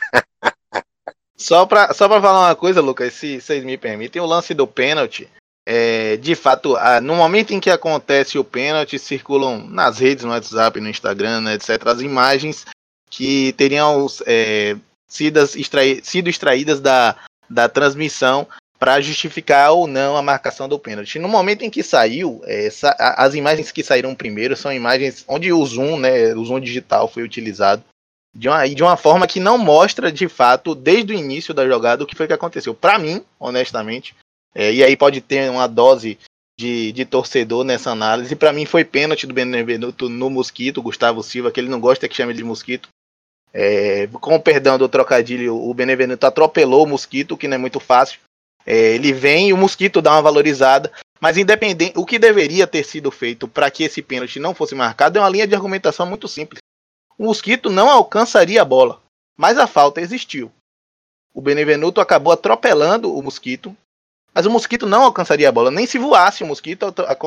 Só para só falar uma coisa, Lucas, se vocês me permitem, o lance do pênalti é, de fato, no momento em que acontece o pênalti, circulam nas redes, no WhatsApp, no Instagram, né, etc., as imagens que teriam é, sido, extrai, sido extraídas da, da transmissão para justificar ou não a marcação do pênalti. No momento em que saiu, essa, as imagens que saíram primeiro são imagens onde o zoom, né, o zoom digital foi utilizado de uma, de uma forma que não mostra de fato, desde o início da jogada, o que foi que aconteceu. Para mim, honestamente, é, e aí pode ter uma dose de, de torcedor nessa análise. Para mim foi pênalti do Benevenuto no Mosquito, Gustavo Silva, que ele não gosta que chame de Mosquito. É, com o perdão do trocadilho, o Benevenuto atropelou o Mosquito, que não é muito fácil. É, ele vem e o Mosquito dá uma valorizada. Mas independente, o que deveria ter sido feito para que esse pênalti não fosse marcado é uma linha de argumentação muito simples. O Mosquito não alcançaria a bola, mas a falta existiu. O Benevenuto acabou atropelando o Mosquito, mas o mosquito não alcançaria a bola. Nem se voasse o mosquito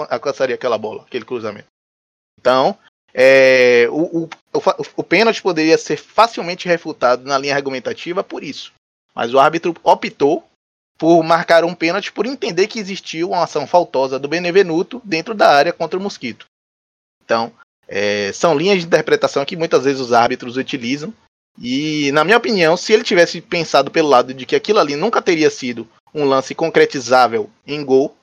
alcançaria aquela bola, aquele cruzamento. Então, é, o, o, o, o pênalti poderia ser facilmente refutado na linha argumentativa por isso. Mas o árbitro optou por marcar um pênalti por entender que existiu uma ação faltosa do Benevenuto dentro da área contra o mosquito. Então, é, são linhas de interpretação que muitas vezes os árbitros utilizam. E, na minha opinião, se ele tivesse pensado pelo lado de que aquilo ali nunca teria sido um lance concretizável em gol,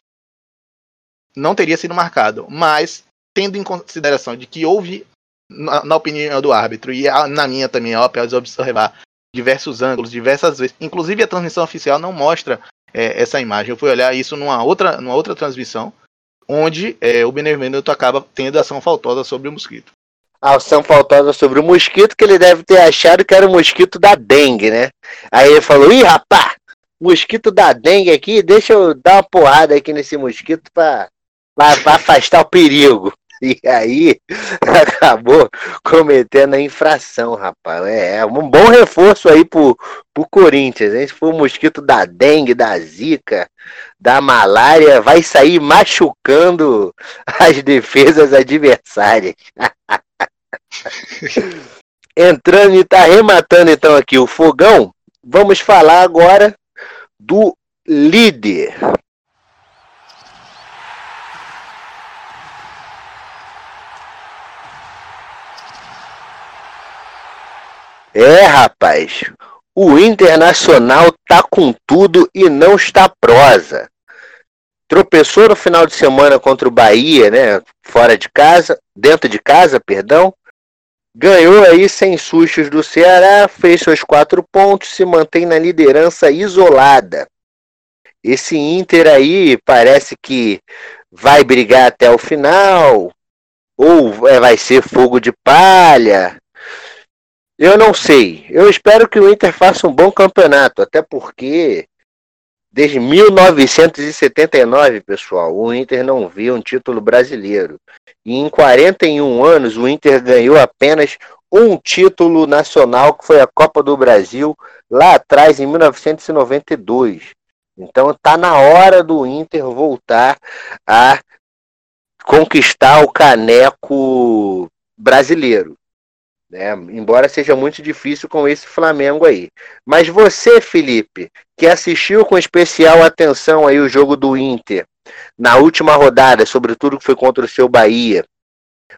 não teria sido marcado. Mas, tendo em consideração de que houve, na, na opinião do árbitro, e a, na minha também, ao observar diversos ângulos, diversas vezes, inclusive a transmissão oficial não mostra é, essa imagem. Eu fui olhar isso numa outra, numa outra transmissão, onde é, o Benevenuto acaba tendo ação faltosa sobre o mosquito. A ação faltosa sobre o mosquito, que ele deve ter achado que era o mosquito da dengue, né? Aí ele falou: ih, rapá, mosquito da dengue aqui, deixa eu dar uma porrada aqui nesse mosquito para afastar o perigo. E aí acabou cometendo a infração, rapaz. É, é um bom reforço aí pro, pro Corinthians, hein? Se for mosquito da dengue, da zika, da malária, vai sair machucando as defesas adversárias. Entrando e tá rematando então aqui o fogão, vamos falar agora do líder. É, rapaz, o Internacional tá com tudo e não está prosa. Tropeçou no final de semana contra o Bahia, né? Fora de casa, dentro de casa, perdão. Ganhou aí sem sustos do Ceará, fez seus quatro pontos, se mantém na liderança isolada. Esse Inter aí parece que vai brigar até o final, ou é, vai ser fogo de palha. Eu não sei. Eu espero que o Inter faça um bom campeonato, até porque desde 1979, pessoal, o Inter não viu um título brasileiro. E em 41 anos, o Inter ganhou apenas um título nacional, que foi a Copa do Brasil, lá atrás, em 1992. Então tá na hora do Inter voltar a conquistar o caneco brasileiro. Né? Embora seja muito difícil com esse Flamengo aí. Mas você, Felipe, que assistiu com especial atenção aí o jogo do Inter na última rodada, sobretudo que foi contra o seu Bahia,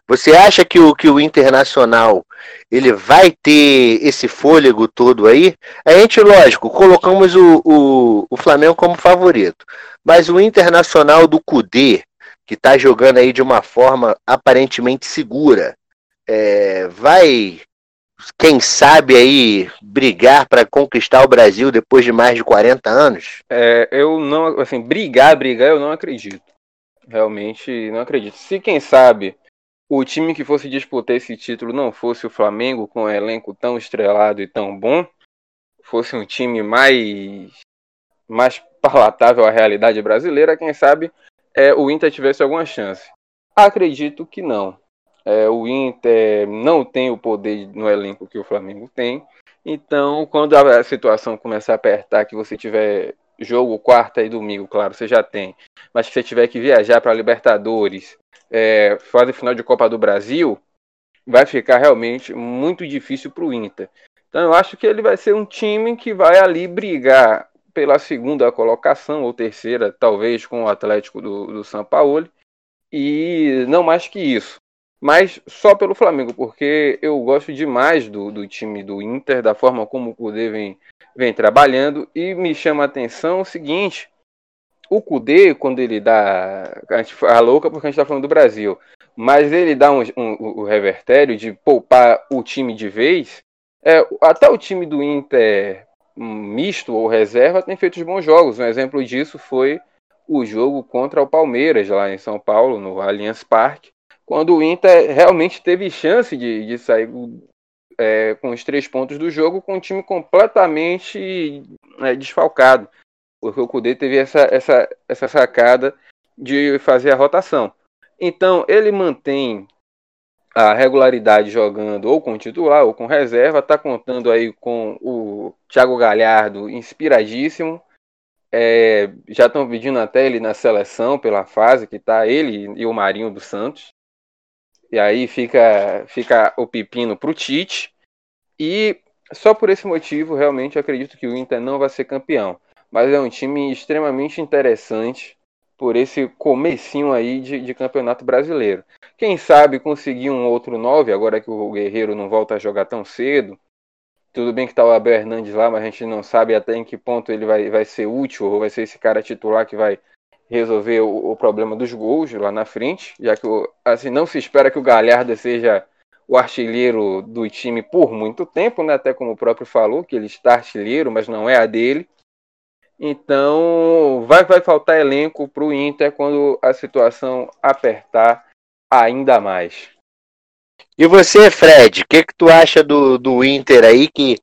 você acha que o, que o Internacional ele vai ter esse fôlego todo aí? A gente, lógico, colocamos o, o, o Flamengo como favorito. Mas o Internacional do Cudê, que está jogando aí de uma forma aparentemente segura, é, vai, quem sabe aí, brigar para conquistar o Brasil depois de mais de 40 anos? É, eu não, assim, brigar, brigar, eu não acredito. Realmente não acredito. Se quem sabe o time que fosse disputar esse título não fosse o Flamengo, com um elenco tão estrelado e tão bom, fosse um time mais, mais palatável à realidade brasileira, quem sabe é, o Inter tivesse alguma chance. Acredito que não. É, o Inter não tem o poder no elenco que o Flamengo tem. Então, quando a situação começar a apertar, que você tiver jogo quarta e domingo, claro, você já tem, mas que você tiver que viajar para Libertadores, é, fase final de Copa do Brasil, vai ficar realmente muito difícil para o Inter. Então eu acho que ele vai ser um time que vai ali brigar pela segunda colocação ou terceira, talvez com o Atlético do, do São Paulo, e não mais que isso. Mas só pelo Flamengo, porque eu gosto demais do, do time do Inter, da forma como o Kudê vem, vem trabalhando, e me chama a atenção o seguinte: o Kudê, quando ele dá. A gente fala louca porque a gente está falando do Brasil. Mas ele dá um, um, um, revertério de poupar o time de vez. É, até o time do Inter misto ou reserva tem feito bons jogos. Um exemplo disso foi o jogo contra o Palmeiras, lá em São Paulo, no Allianz Parque, quando o Inter realmente teve chance de, de sair é, com os três pontos do jogo com o time completamente é, desfalcado porque o Kudê teve essa, essa, essa sacada de fazer a rotação. Então, ele mantém a regularidade jogando ou com titular ou com reserva, está contando aí com o Thiago Galhardo inspiradíssimo. É, já estão pedindo até ele na seleção pela fase que está ele e o Marinho dos Santos. E aí fica, fica o pepino para o Tite. E só por esse motivo, realmente acredito que o Inter não vai ser campeão mas é um time extremamente interessante por esse comecinho aí de, de campeonato brasileiro. Quem sabe conseguir um outro 9, agora que o Guerreiro não volta a jogar tão cedo. Tudo bem que tá o Abel Hernandes lá, mas a gente não sabe até em que ponto ele vai, vai ser útil, ou vai ser esse cara titular que vai resolver o, o problema dos gols lá na frente, já que assim, não se espera que o Galhardo seja o artilheiro do time por muito tempo, né? até como o próprio falou, que ele está artilheiro, mas não é a dele. Então, vai, vai faltar elenco para o Inter quando a situação apertar ainda mais. E você, Fred, o que, que tu acha do, do Inter aí que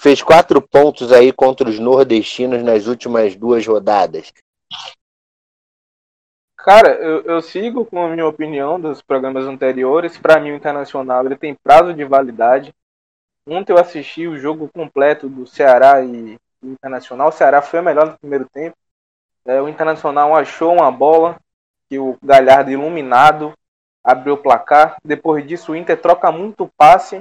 fez quatro pontos aí contra os nordestinos nas últimas duas rodadas? Cara, eu, eu sigo com a minha opinião dos programas anteriores. Para mim, o Internacional ele tem prazo de validade. Ontem eu assisti o jogo completo do Ceará e Internacional. O Ceará foi melhor no primeiro tempo. É, o Internacional achou uma bola que o Galhardo iluminado abriu o placar. Depois disso, o Inter troca muito passe,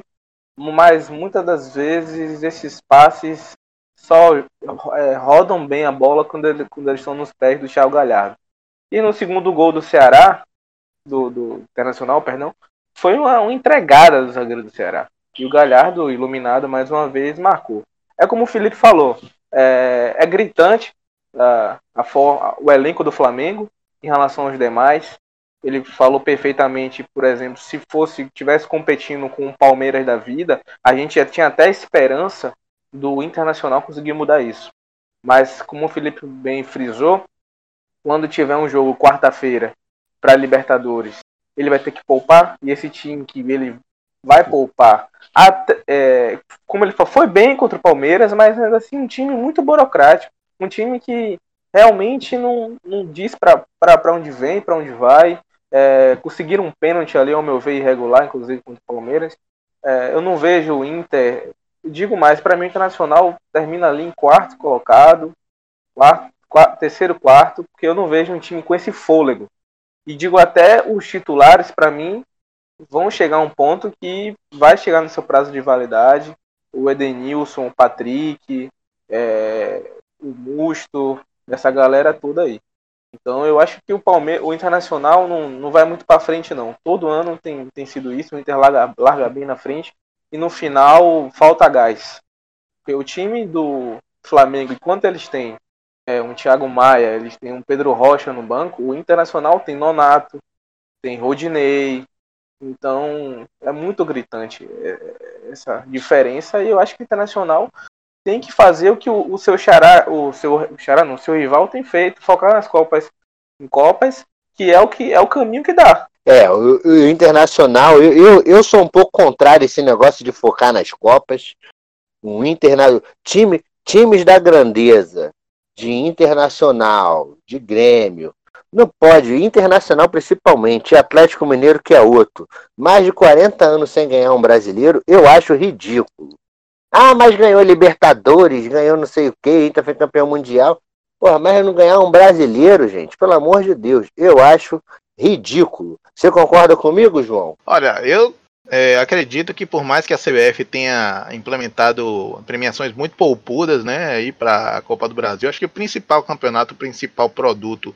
mas muitas das vezes esses passes só é, rodam bem a bola quando, ele, quando eles estão nos pés do Thiago Galhardo. E no segundo gol do Ceará, do, do Internacional, perdão, foi uma, uma entregada do zagueiro do Ceará. E o Galhardo, iluminado mais uma vez, marcou. É como o Felipe falou, é, é gritante a, a forma, o elenco do Flamengo em relação aos demais. Ele falou perfeitamente, por exemplo, se fosse tivesse competindo com o Palmeiras da vida, a gente já tinha até esperança do Internacional conseguir mudar isso. Mas como o Felipe bem frisou, quando tiver um jogo quarta-feira para Libertadores, ele vai ter que poupar e esse time que ele vai poupar, até, é, como ele falou, foi bem contra o Palmeiras, mas assim um time muito burocrático, um time que realmente não, não diz para onde vem, para onde vai. É, conseguiram um pênalti ali, ao meu ver, irregular, inclusive contra o Palmeiras. É, eu não vejo o Inter. Digo mais, para mim o Internacional termina ali em quarto colocado, quarto, terceiro, quarto, porque eu não vejo um time com esse fôlego. E digo até os titulares, para mim, vão chegar a um ponto que vai chegar no seu prazo de validade. O Edenilson, o Patrick, é, o Musto, essa galera toda aí. Então eu acho que o Palmeiras, o Internacional não, não vai muito para frente não. Todo ano tem, tem sido isso, o Inter larga, larga bem na frente e no final falta gás. Porque o time do Flamengo, enquanto eles têm é, um Thiago Maia, eles têm um Pedro Rocha no banco, o Internacional tem Nonato, tem Rodinei. Então é muito gritante é, é, essa diferença e eu acho que o Internacional tem que fazer o que o, o seu xará, o seu xará não, seu rival tem feito, focar nas copas, em copas, que é o que é o caminho que dá. É, o, o internacional, eu, eu, eu, sou um pouco contrário a esse negócio de focar nas copas. O internacional, time, times da grandeza, de internacional, de Grêmio, não pode, internacional principalmente, Atlético Mineiro que é outro, mais de 40 anos sem ganhar um brasileiro, eu acho ridículo. Ah, mas ganhou Libertadores, ganhou não sei o que, Inter foi campeão mundial. Porra, mas não ganhar um brasileiro, gente, pelo amor de Deus, eu acho ridículo. Você concorda comigo, João? Olha, eu é, acredito que por mais que a CBF tenha implementado premiações muito poupudas, né, aí para a Copa do Brasil, acho que o principal campeonato, o principal produto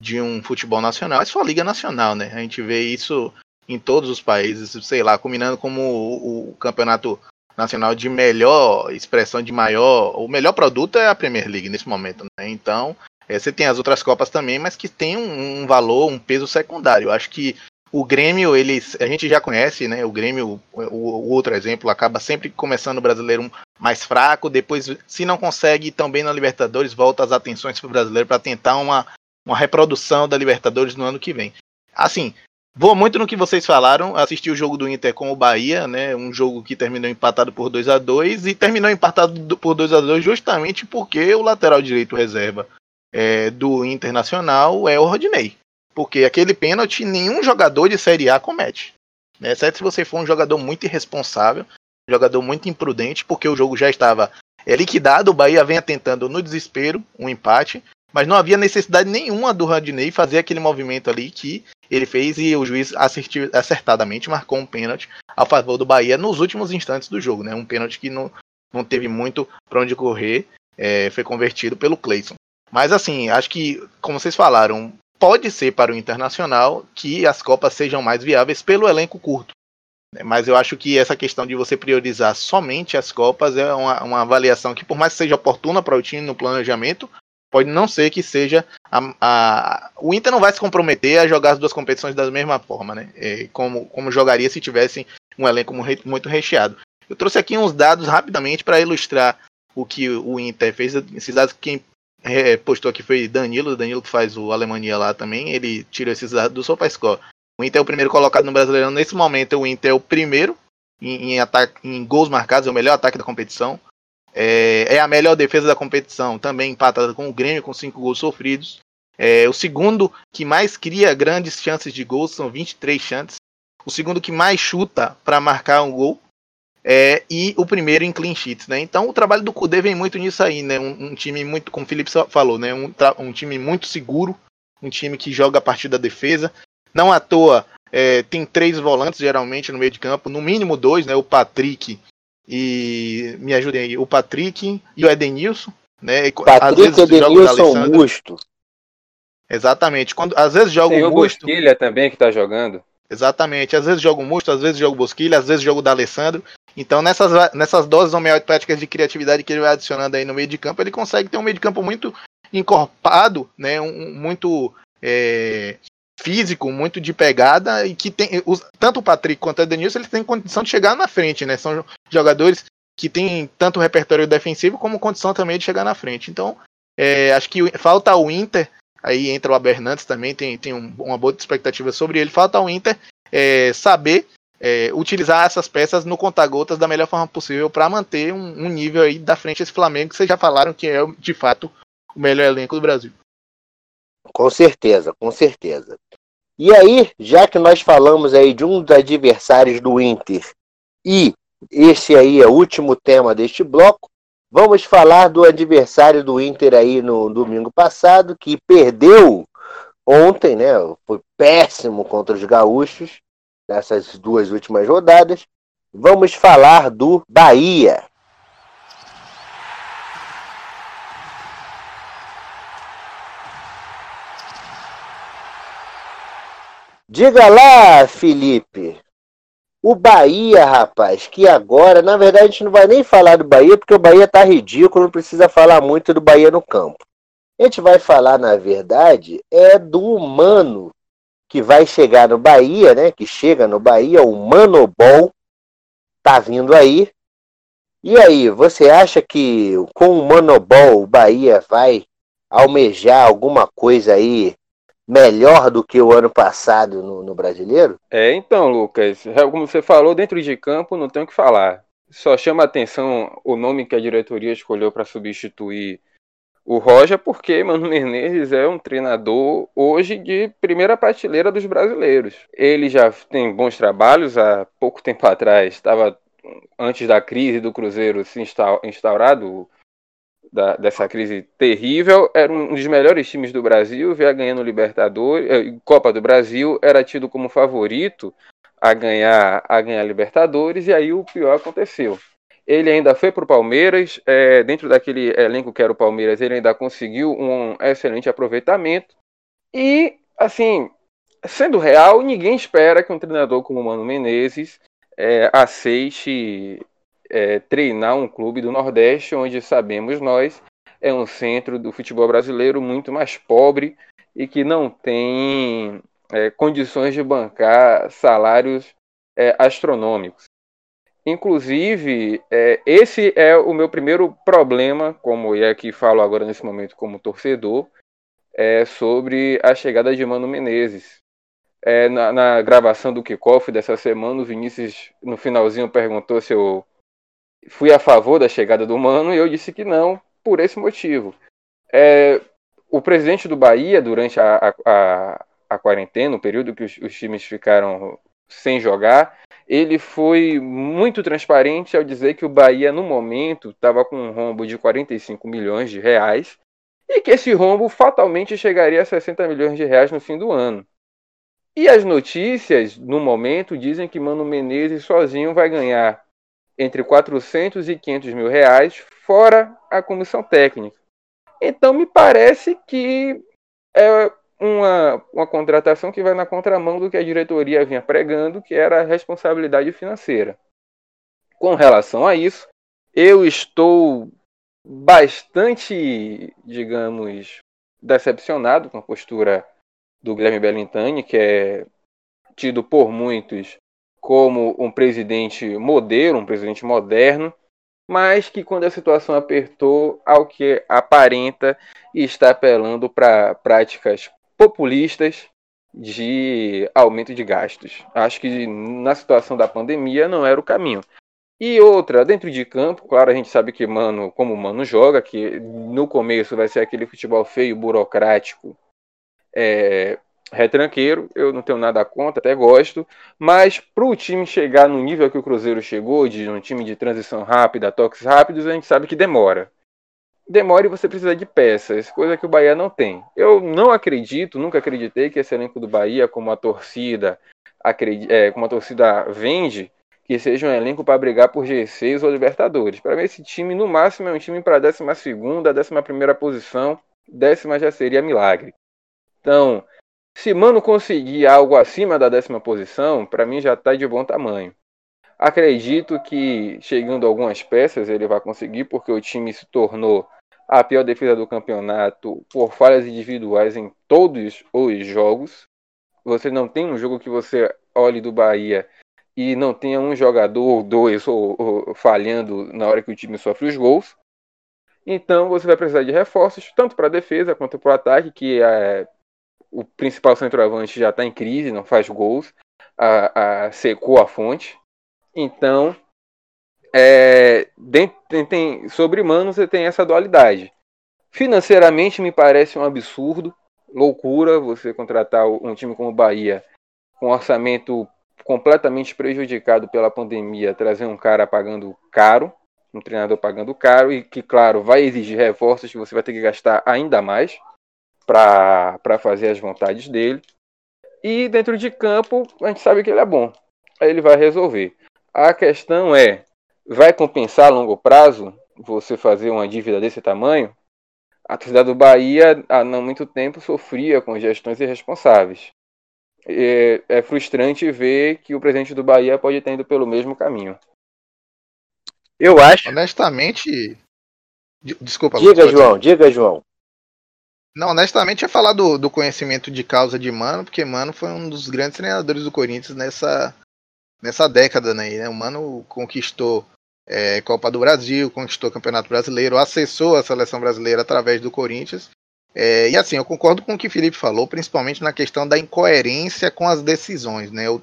de um futebol nacional é só a Liga Nacional, né? A gente vê isso em todos os países, sei lá, combinando como o, o campeonato nacional de melhor expressão, de maior. O melhor produto é a Premier League nesse momento, né? Então, é, você tem as outras Copas também, mas que tem um, um, valor, um peso secundário. Eu acho que o Grêmio, eles, a gente já conhece, né? O Grêmio, o, o outro exemplo, acaba sempre começando o brasileiro mais fraco, depois, se não consegue também na Libertadores, volta as atenções para o brasileiro para tentar uma, uma reprodução da Libertadores no ano que vem. Assim, Vou muito no que vocês falaram. Assisti o jogo do Inter com o Bahia, né? Um jogo que terminou empatado por 2 a 2 e terminou empatado por 2 a 2 justamente porque o lateral direito reserva é, do Internacional é o Rodinei. Porque aquele pênalti nenhum jogador de Série A comete. Né? Exceto se você for um jogador muito irresponsável, um jogador muito imprudente, porque o jogo já estava é, liquidado. O Bahia vem tentando no desespero um empate. Mas não havia necessidade nenhuma do Rodinei fazer aquele movimento ali que ele fez e o juiz acertiu, acertadamente marcou um pênalti a favor do Bahia nos últimos instantes do jogo, né? Um pênalti que não, não teve muito para onde correr, é, foi convertido pelo Clayson. Mas assim, acho que, como vocês falaram, pode ser para o Internacional que as Copas sejam mais viáveis pelo elenco curto. Né? Mas eu acho que essa questão de você priorizar somente as Copas é uma, uma avaliação que, por mais que seja oportuna para o time no planejamento, pode não ser que seja a, a, o Inter não vai se comprometer a jogar as duas competições da mesma forma, né? É, como, como jogaria se tivesse um elenco muito recheado. Eu trouxe aqui uns dados rapidamente para ilustrar o que o Inter fez. Esses dados quem é, postou aqui foi Danilo, Danilo que faz o Alemanha lá também. Ele tirou esses dados do SofaScore. O Inter é o primeiro colocado no Brasileirão nesse momento. O Inter é o primeiro em, em, ataque, em gols marcados, é o melhor ataque da competição. É, é, a melhor defesa da competição, também empatada com o Grêmio, com cinco gols sofridos. É, o segundo que mais cria grandes chances de gol são 23 chances. O segundo que mais chuta para marcar um gol é, e o primeiro em clean sheets, né? Então o trabalho do Cudê vem muito nisso aí, né? Um, um time muito, como o Felipe falou, né? Um, um, time muito seguro, um time que joga a partir da defesa. Não à toa é, tem três volantes geralmente no meio de campo, no mínimo dois, né? O Patrick e me ajudem aí, o Patrick e o Edenilson, né? Patrick, Edenilson, Musto. Exatamente. Quando às vezes joga tem o Musto. Bosquilha também que tá jogando. Exatamente. Às vezes joga o Musto, às vezes joga o Bosquilha, às vezes joga o D'Alessandro. Então, nessas, nessas doses homeopáticas de criatividade que ele vai adicionando aí no meio de campo, ele consegue ter um meio de campo muito encorpado, né? Um, muito é, físico, muito de pegada e que tem os, tanto o Patrick quanto o Denilson eles têm condição de chegar na frente, né? São jogadores que têm tanto repertório defensivo como condição também de chegar na frente. Então, é, acho que falta o Inter Aí entra o Abernantes também, tem, tem um, uma boa expectativa sobre ele. Falta o Inter é, saber é, utilizar essas peças no conta-gotas da melhor forma possível para manter um, um, nível aí da frente desse Flamengo, que vocês já falaram que é de fato o melhor elenco do Brasil. Com certeza, com certeza. E aí, já que nós falamos aí de um dos adversários do Inter e esse aí é o último tema deste bloco, Vamos falar do adversário do Inter aí no domingo passado, que perdeu ontem, né? Foi péssimo contra os gaúchos nessas duas últimas rodadas. Vamos falar do Bahia. Diga lá, Felipe, o Bahia, rapaz, que agora, na verdade, a gente não vai nem falar do Bahia, porque o Bahia tá ridículo, não precisa falar muito do Bahia no campo. A gente vai falar, na verdade, é do humano que vai chegar no Bahia, né? Que chega no Bahia, o Manobol tá vindo aí. E aí, você acha que com o Manobol o Bahia vai almejar alguma coisa aí melhor do que o ano passado no, no brasileiro? É, então, Lucas, é como você falou, dentro de campo não tem o que falar. Só chama atenção o nome que a diretoria escolheu para substituir o Roger, porque Mano Menezes é um treinador hoje de primeira prateleira dos brasileiros. Ele já tem bons trabalhos, há pouco tempo atrás, estava antes da crise do Cruzeiro se instaurado, da, dessa crise terrível, era um dos melhores times do Brasil, vinha ganhando Libertadores, eh, Copa do Brasil, era tido como favorito a ganhar a ganhar Libertadores, e aí o pior aconteceu. Ele ainda foi para o Palmeiras, é, dentro daquele elenco que era o Palmeiras, ele ainda conseguiu um excelente aproveitamento. E, assim, sendo real, ninguém espera que um treinador como o Mano Menezes é, aceite é, treinar um clube do Nordeste, onde sabemos nós é um centro do futebol brasileiro muito mais pobre e que não tem é, condições de bancar salários é, astronômicos. Inclusive, é, esse é o meu primeiro problema, como é que falo agora nesse momento como torcedor, é sobre a chegada de Mano Menezes. É, na, na, gravação do kickoff dessa semana, o Vinícius, no finalzinho, perguntou se eu fui a favor da chegada do Mano e eu disse que não, por esse motivo. É, o presidente do Bahia, durante a, a, a quarentena, o período que os, os, times ficaram sem jogar, ele foi muito transparente ao dizer que o Bahia, no momento, estava com um rombo de 45 milhões de reais e que esse rombo fatalmente chegaria a 60 milhões de reais no fim do ano. E as notícias, no momento, dizem que Mano Menezes sozinho vai ganhar entre 400 e 500 mil reais, fora a comissão técnica. Então, me parece que é uma, uma contratação que vai na contramão do que a diretoria vinha pregando, que era a responsabilidade financeira. Com relação a isso, eu estou bastante, digamos, decepcionado com a postura do Guilherme Bellintani, que é tido por muitos como um presidente modelo, um presidente moderno, mas que quando a situação apertou, ao que aparenta, está apelando para práticas populistas de aumento de gastos. Acho que na situação da pandemia não era o caminho. E outra, dentro de campo, claro, a gente sabe que Mano, como Mano joga, que no começo vai ser aquele futebol feio, burocrático, é, retranqueiro, eu não tenho nada contra, até gosto, mas para o time chegar no nível que o Cruzeiro chegou, de um time de transição rápida, toques rápidos, a gente sabe que demora. Demora e você precisa de peças, coisa que o Bahia não tem. Eu não acredito, nunca acreditei que esse elenco do Bahia, como a torcida, é, como a torcida vende, que seja um elenco para brigar por G6 ou Libertadores. Para mim, esse time, no máximo, é um time para a 12, 11 posição, décima já seria milagre. Então, se Mano conseguir algo acima da décima posição, para mim já está de bom tamanho. Acredito que chegando algumas peças ele vai conseguir, porque o time se tornou a pior defesa do campeonato por falhas individuais em todos os jogos. Você não tem um jogo que você olhe do Bahia e não tenha um jogador ou dois ou, ou, falhando na hora que o time sofre os gols. Então você vai precisar de reforços, tanto para a defesa quanto para o ataque, que é, o principal centroavante já está em crise, não faz gols, a, a secou a fonte. Então, é, tem, tem, sobre Mano você tem essa dualidade. Financeiramente me parece um absurdo, loucura você contratar um time como o Bahia com um orçamento completamente prejudicado pela pandemia, trazer um cara pagando caro, um treinador pagando caro e que, claro, vai exigir reforços que você vai ter que gastar ainda mais para fazer as vontades dele. E dentro de campo, a gente sabe que ele é bom. Aí ele vai resolver. A questão é: vai compensar a longo prazo você fazer uma dívida desse tamanho? A torcida do Bahia, há não muito tempo, sofria com gestões irresponsáveis. É, é frustrante ver que o presidente do Bahia pode estar indo pelo mesmo caminho. Eu acho. Honestamente. Desculpa. Diga, João, diga, João. Não, honestamente, é falar do, do conhecimento de causa de Mano, porque Mano foi um dos grandes treinadores do Corinthians nessa, nessa década, né? O Mano conquistou é, Copa do Brasil, conquistou o Campeonato Brasileiro, acessou a seleção brasileira através do Corinthians. É, e assim, eu concordo com o que o Felipe falou, principalmente na questão da incoerência com as decisões, né? Eu,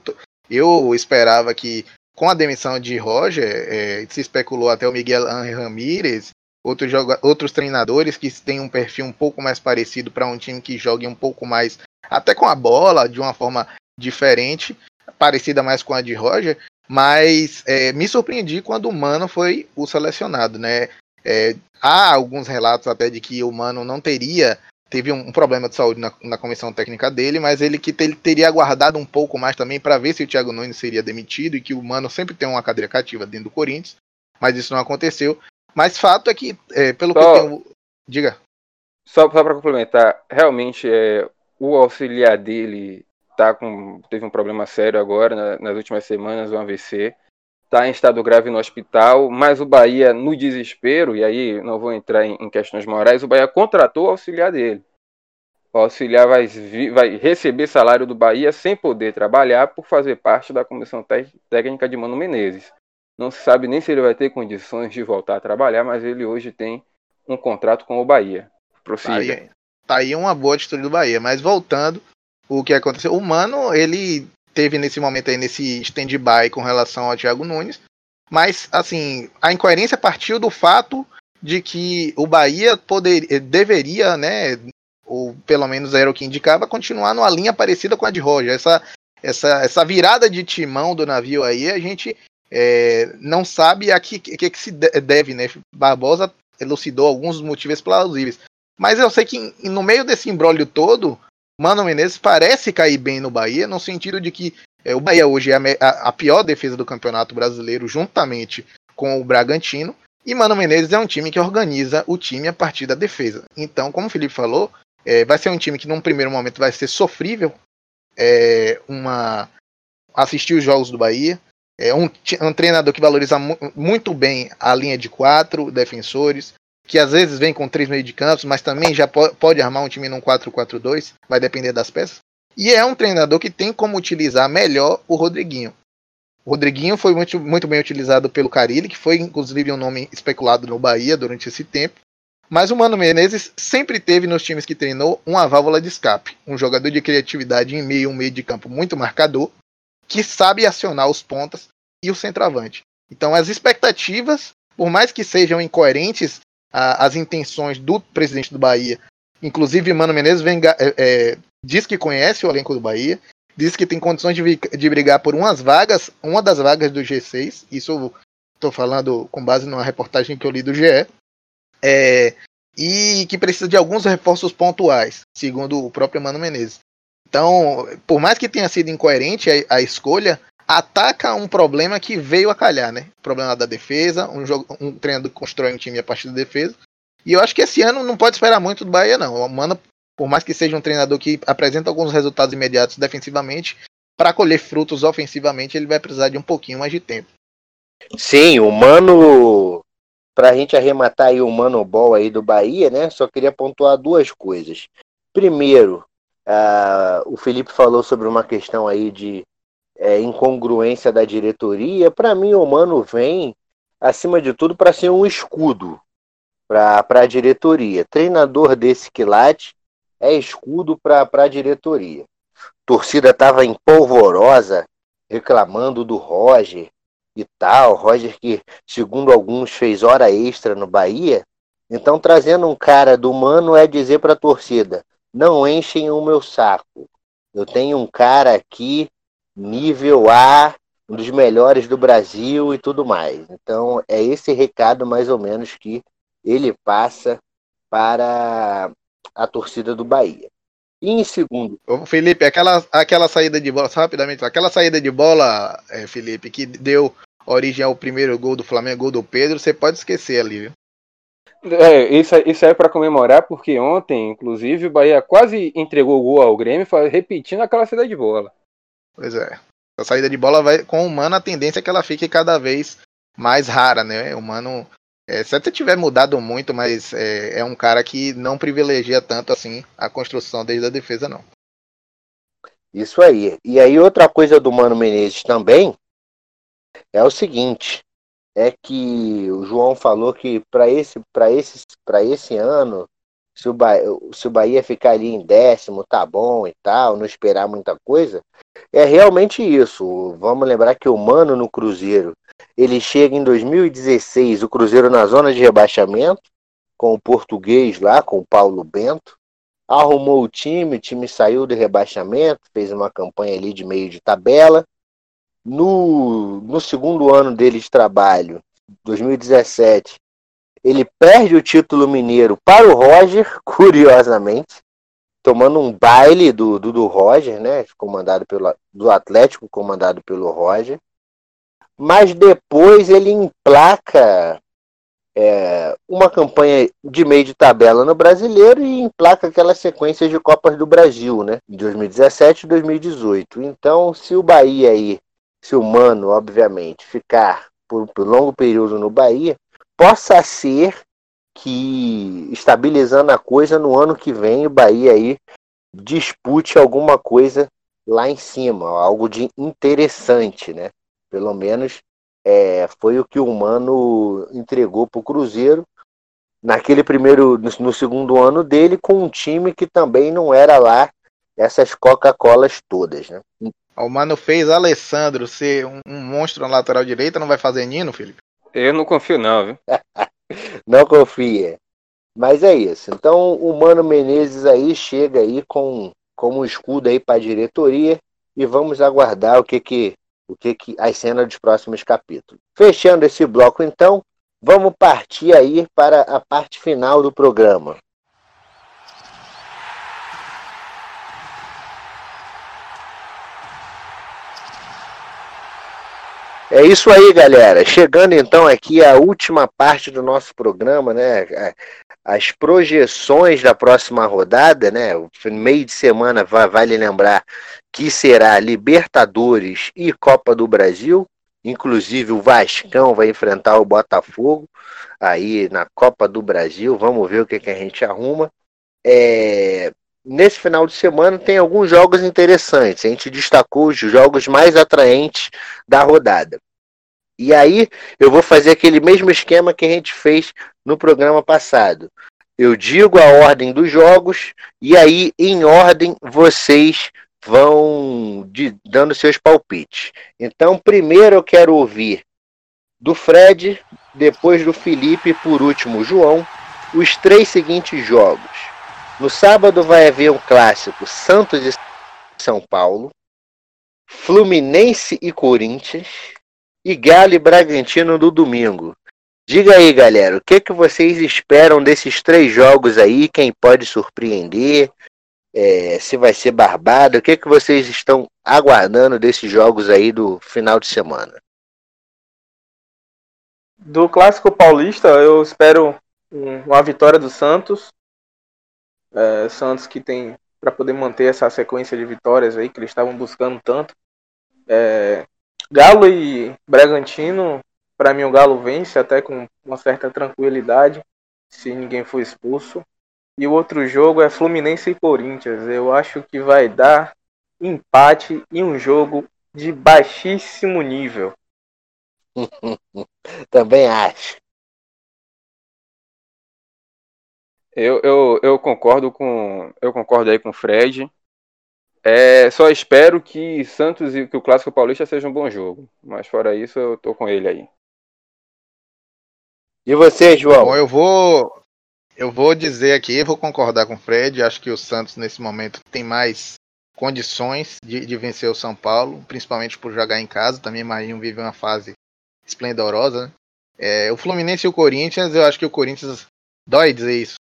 eu esperava que com a demissão de Roger, é, se especulou até o Miguel Ramírez, outros, outros treinadores que têm um perfil um pouco mais parecido para um time que jogue um pouco mais, até com a bola, de uma forma diferente, parecida mais com a de Roger, mas é, me surpreendi quando o Mano foi o selecionado, né? É, há alguns relatos até de que o Mano não teria teve um, problema de saúde na, na, comissão técnica dele, mas ele que te, teria aguardado um pouco mais também para ver se o Thiago Nunes seria demitido e que o Mano sempre tem uma cadeira cativa dentro do Corinthians, mas isso não aconteceu. Mas fato é que, é, pelo só, que eu tenho. Diga. Só, só para complementar, realmente é, o auxiliar dele tá com, teve um problema sério agora, na, nas últimas semanas, um AVC. Está em estado grave no hospital, mas o Bahia, no desespero, e aí não vou entrar em, em questões morais, o Bahia contratou o auxiliar dele. O auxiliar vai, vai, receber salário do Bahia sem poder trabalhar por fazer parte da comissão técnica de Mano Menezes. Não se sabe nem se ele vai ter condições de voltar a trabalhar, mas ele hoje tem um contrato com o Bahia. Prossiga. Tá aí, tá uma boa atitude do Bahia. Mas voltando, o que aconteceu? O Mano, ele teve nesse momento aí, nesse stand-by com relação ao Thiago Nunes. Mas, assim, a incoerência partiu do fato de que o Bahia poder, deveria, né, ou pelo menos era o que indicava, continuar numa linha parecida com a de Roger. Essa, essa, essa virada de timão do navio aí, a gente é, não sabe a que, que, que, se deve, né? Barbosa elucidou alguns motivos plausíveis. Mas eu sei que no meio desse embrólio todo, Mano Menezes parece cair bem no Bahia, no sentido de que é, o Bahia hoje é a, a, pior defesa do Campeonato Brasileiro, juntamente com o Bragantino. E Mano Menezes é um time que organiza o time a partir da defesa. Então, como o Felipe falou, é, vai ser um time que num primeiro momento vai ser sofrível é, uma assistir os jogos do Bahia. É um, um treinador que valoriza mu muito bem a linha de quatro defensores, que às vezes vem com três meio de campos, mas também já po pode armar um time num 4-4-2, vai depender das peças. E é um treinador que tem como utilizar melhor o Rodriguinho. O Rodriguinho foi muito, muito bem utilizado pelo Carilli, que foi inclusive um nome especulado no Bahia durante esse tempo. Mas o Mano Menezes sempre teve nos times que treinou uma válvula de escape, um jogador de criatividade em meio, um meio de campo muito marcador, que sabe acionar os pontas e o centroavante. Então as expectativas, por mais que sejam incoerentes a, as intenções do presidente do Bahia, inclusive Mano Menezes vem é, é, diz que conhece o elenco do Bahia, diz que tem condições de, de brigar por umas vagas, uma das vagas do G6. Isso estou falando com base numa reportagem que eu li do GE. É, e que precisa de alguns reforços pontuais, segundo o próprio Mano Menezes. Então, por mais que tenha sido incoerente a, a escolha, ataca um problema que veio a calhar, né? O problema da defesa, um, jogo, um treinador que constrói um time a partir da defesa. E eu acho que esse ano não pode esperar muito do Bahia, não. O Mano, por mais que seja um treinador que apresenta alguns resultados imediatos defensivamente, para colher frutos ofensivamente, ele vai precisar de um pouquinho mais de tempo. Sim, o Mano, para a gente arrematar aí o Mano Ball aí do Bahia, né? Só queria pontuar duas coisas. Primeiro, uh, o Felipe falou sobre uma questão aí de é, incongruência da diretoria. Para mim, o Mano vem, acima de tudo, para ser um escudo para a diretoria. Treinador desse quilate é escudo para a diretoria. Torcida estava empolvorosa, reclamando do Roger e tal. Roger que, segundo alguns, fez hora extra no Bahia. Então, trazendo um cara do Mano é dizer para a torcida: não enchem o meu saco. Eu tenho um cara aqui, nível A, um dos melhores do Brasil e tudo mais. Então, é esse recado mais ou menos que ele passa para a torcida do Bahia. E em segundo. Ô, Felipe, aquela, aquela saída de bola, rapidamente, aquela saída de bola, é, Felipe, que deu origem ao primeiro gol do Flamengo, gol do Pedro, você pode esquecer ali, viu? É, isso, isso é para comemorar, porque ontem, inclusive, o Bahia quase entregou o gol ao Grêmio, repetindo aquela saída de bola. Pois é. A saída de bola vai com o Mano, a tendência é que ela fique cada vez mais rara, né? O Mano é, se até tiver mudado muito, mas é, é, um cara que não privilegia tanto assim a construção desde a defesa, não. Isso aí. E aí outra coisa do Mano Menezes também é o seguinte, é que o João falou que para esse, para esse, para esse ano, se o, Bahia, se o Bahia ficar ali em décimo, tá bom e tal, não esperar muita coisa, é realmente isso. Vamos lembrar que o Mano no Cruzeiro ele chega em 2016, o Cruzeiro na zona de rebaixamento, com o português lá, com o Paulo Bento. Arrumou o time, o time saiu do rebaixamento, fez uma campanha ali de meio de tabela. No, no segundo ano dele de trabalho, 2017, ele perde o título mineiro para o Roger, curiosamente, tomando um baile do, do, do Roger, né? Comandado pelo do Atlético, comandado pelo Roger mas depois ele emplaca é, uma campanha de meio de tabela no brasileiro e emplaca aquela sequência de Copas do Brasil, né? De 2017 e 2018. Então, se o Bahia aí, se o Mano, obviamente, ficar por, por longo período no Bahia, possa ser que, estabilizando a coisa, no ano que vem o Bahia aí dispute alguma coisa lá em cima, algo de interessante, né? Pelo menos é, foi o que o Mano entregou para o Cruzeiro naquele primeiro, no segundo ano dele, com um time que também não era lá essas Coca-Colas todas, né? O Mano fez Alessandro ser um, um monstro na lateral direita, não vai fazer Nino, Felipe? Eu não confio não, viu? não confia. Mas é isso. Então o Mano Menezes aí chega aí com como um escudo aí para a diretoria e vamos aguardar o que que o que, que as cenas dos próximos capítulos. Fechando esse bloco, então, vamos partir aí para a parte final do programa. É isso aí, galera. Chegando então aqui a última parte do nosso programa, né? As projeções da próxima rodada, né? Meio de semana, vale lembrar que será Libertadores e Copa do Brasil. Inclusive o Vascão vai enfrentar o Botafogo aí na Copa do Brasil. Vamos ver o que, que a gente arruma. É... Nesse final de semana tem alguns jogos interessantes. A gente destacou os jogos mais atraentes da rodada. E aí eu vou fazer aquele mesmo esquema que a gente fez no programa passado. Eu digo a ordem dos jogos e aí em ordem vocês vão de, dando seus palpites. Então, primeiro eu quero ouvir do Fred, depois do Felipe, por último João, os três seguintes jogos: No sábado vai haver um clássico Santos e São Paulo, Fluminense e Corinthians e Galo e Bragantino no domingo. Diga aí, galera, o que, que vocês esperam desses três jogos aí? Quem pode surpreender? É, se vai ser barbado? O que, que vocês estão aguardando desses jogos aí do final de semana? Do clássico paulista, eu espero uma vitória do Santos. É, Santos que tem para poder manter essa sequência de vitórias aí que eles estavam buscando tanto. É, Galo e Bragantino, para mim o Galo vence até com uma certa tranquilidade, se ninguém for expulso. E o outro jogo é Fluminense e Corinthians. Eu acho que vai dar empate e um jogo de baixíssimo nível. Também acho. Eu, eu, eu concordo com eu concordo aí com o Fred. É, só espero que Santos e que o Clássico Paulista seja um bom jogo. Mas fora isso, eu tô com ele aí. E você, João? Bom, eu vou eu vou dizer aqui, vou concordar com o Fred. Acho que o Santos nesse momento tem mais condições de, de vencer o São Paulo, principalmente por jogar em casa. Também Marinho vive uma fase esplendorosa. Né? É, o Fluminense e o Corinthians, eu acho que o Corinthians dói dizer isso.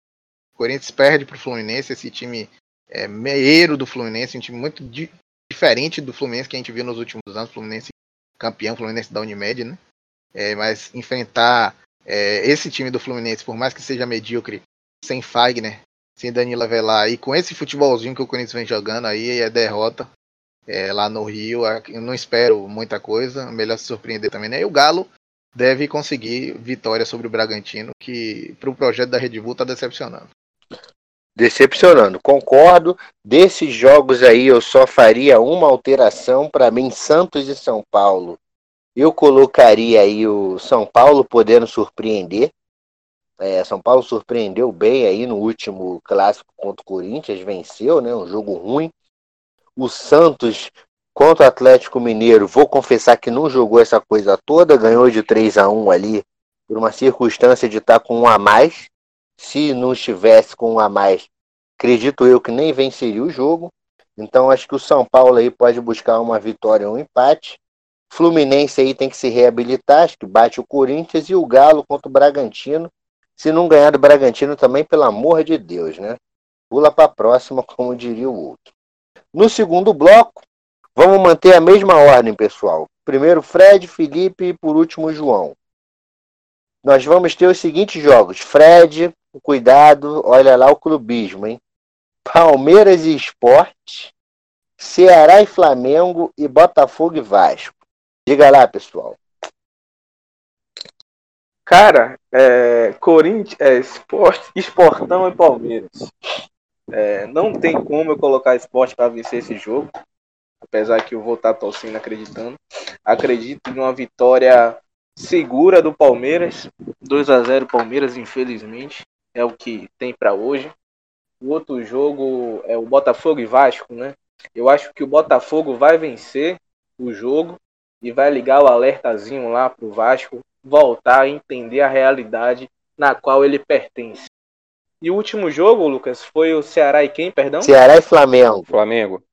Corinthians perde para o Fluminense, esse time é, meieiro do Fluminense, um time muito di diferente do Fluminense que a gente viu nos últimos anos. Fluminense campeão, Fluminense da Unimed, né? É, mas enfrentar é, esse time do Fluminense, por mais que seja medíocre, sem Fagner, sem Danilo Avelar e com esse futebolzinho que o Corinthians vem jogando aí, é derrota é, lá no Rio. Eu não espero muita coisa, melhor se surpreender também, né? E o Galo deve conseguir vitória sobre o Bragantino, que para o projeto da Red Bull está decepcionando decepcionando. Concordo. Desses jogos aí eu só faria uma alteração para mim, Santos e São Paulo. Eu colocaria aí o São Paulo podendo surpreender. É, São Paulo surpreendeu bem aí no último clássico contra o Corinthians, venceu, né? Um jogo ruim. O Santos contra o Atlético Mineiro, vou confessar que não jogou essa coisa toda, ganhou de 3 a 1 ali por uma circunstância de estar com um a mais se não estivesse com um a mais, acredito eu que nem venceria o jogo. Então acho que o São Paulo aí pode buscar uma vitória ou um empate. Fluminense aí tem que se reabilitar, acho que bate o Corinthians e o Galo contra o Bragantino. Se não ganhar do Bragantino também, pelo amor de Deus, né? Pula para a próxima, como diria o outro. No segundo bloco, vamos manter a mesma ordem, pessoal. Primeiro Fred, Felipe e por último João. Nós vamos ter os seguintes jogos: Fred, cuidado, olha lá o clubismo, hein? Palmeiras e Esporte, Ceará e Flamengo e Botafogo e Vasco. Diga lá, pessoal. Cara, é, Corinthians, é, esporte, Esportão e Palmeiras. É, não tem como eu colocar esporte para vencer esse jogo. Apesar que eu vou estar torcendo, acreditando. Acredito em uma vitória segura do Palmeiras. 2 a 0 Palmeiras, infelizmente é o que tem para hoje. O outro jogo é o Botafogo e Vasco, né? Eu acho que o Botafogo vai vencer o jogo e vai ligar o alertazinho lá pro Vasco voltar a entender a realidade na qual ele pertence. E o último jogo, Lucas, foi o Ceará e quem, perdão? Ceará e Flamengo. Flamengo.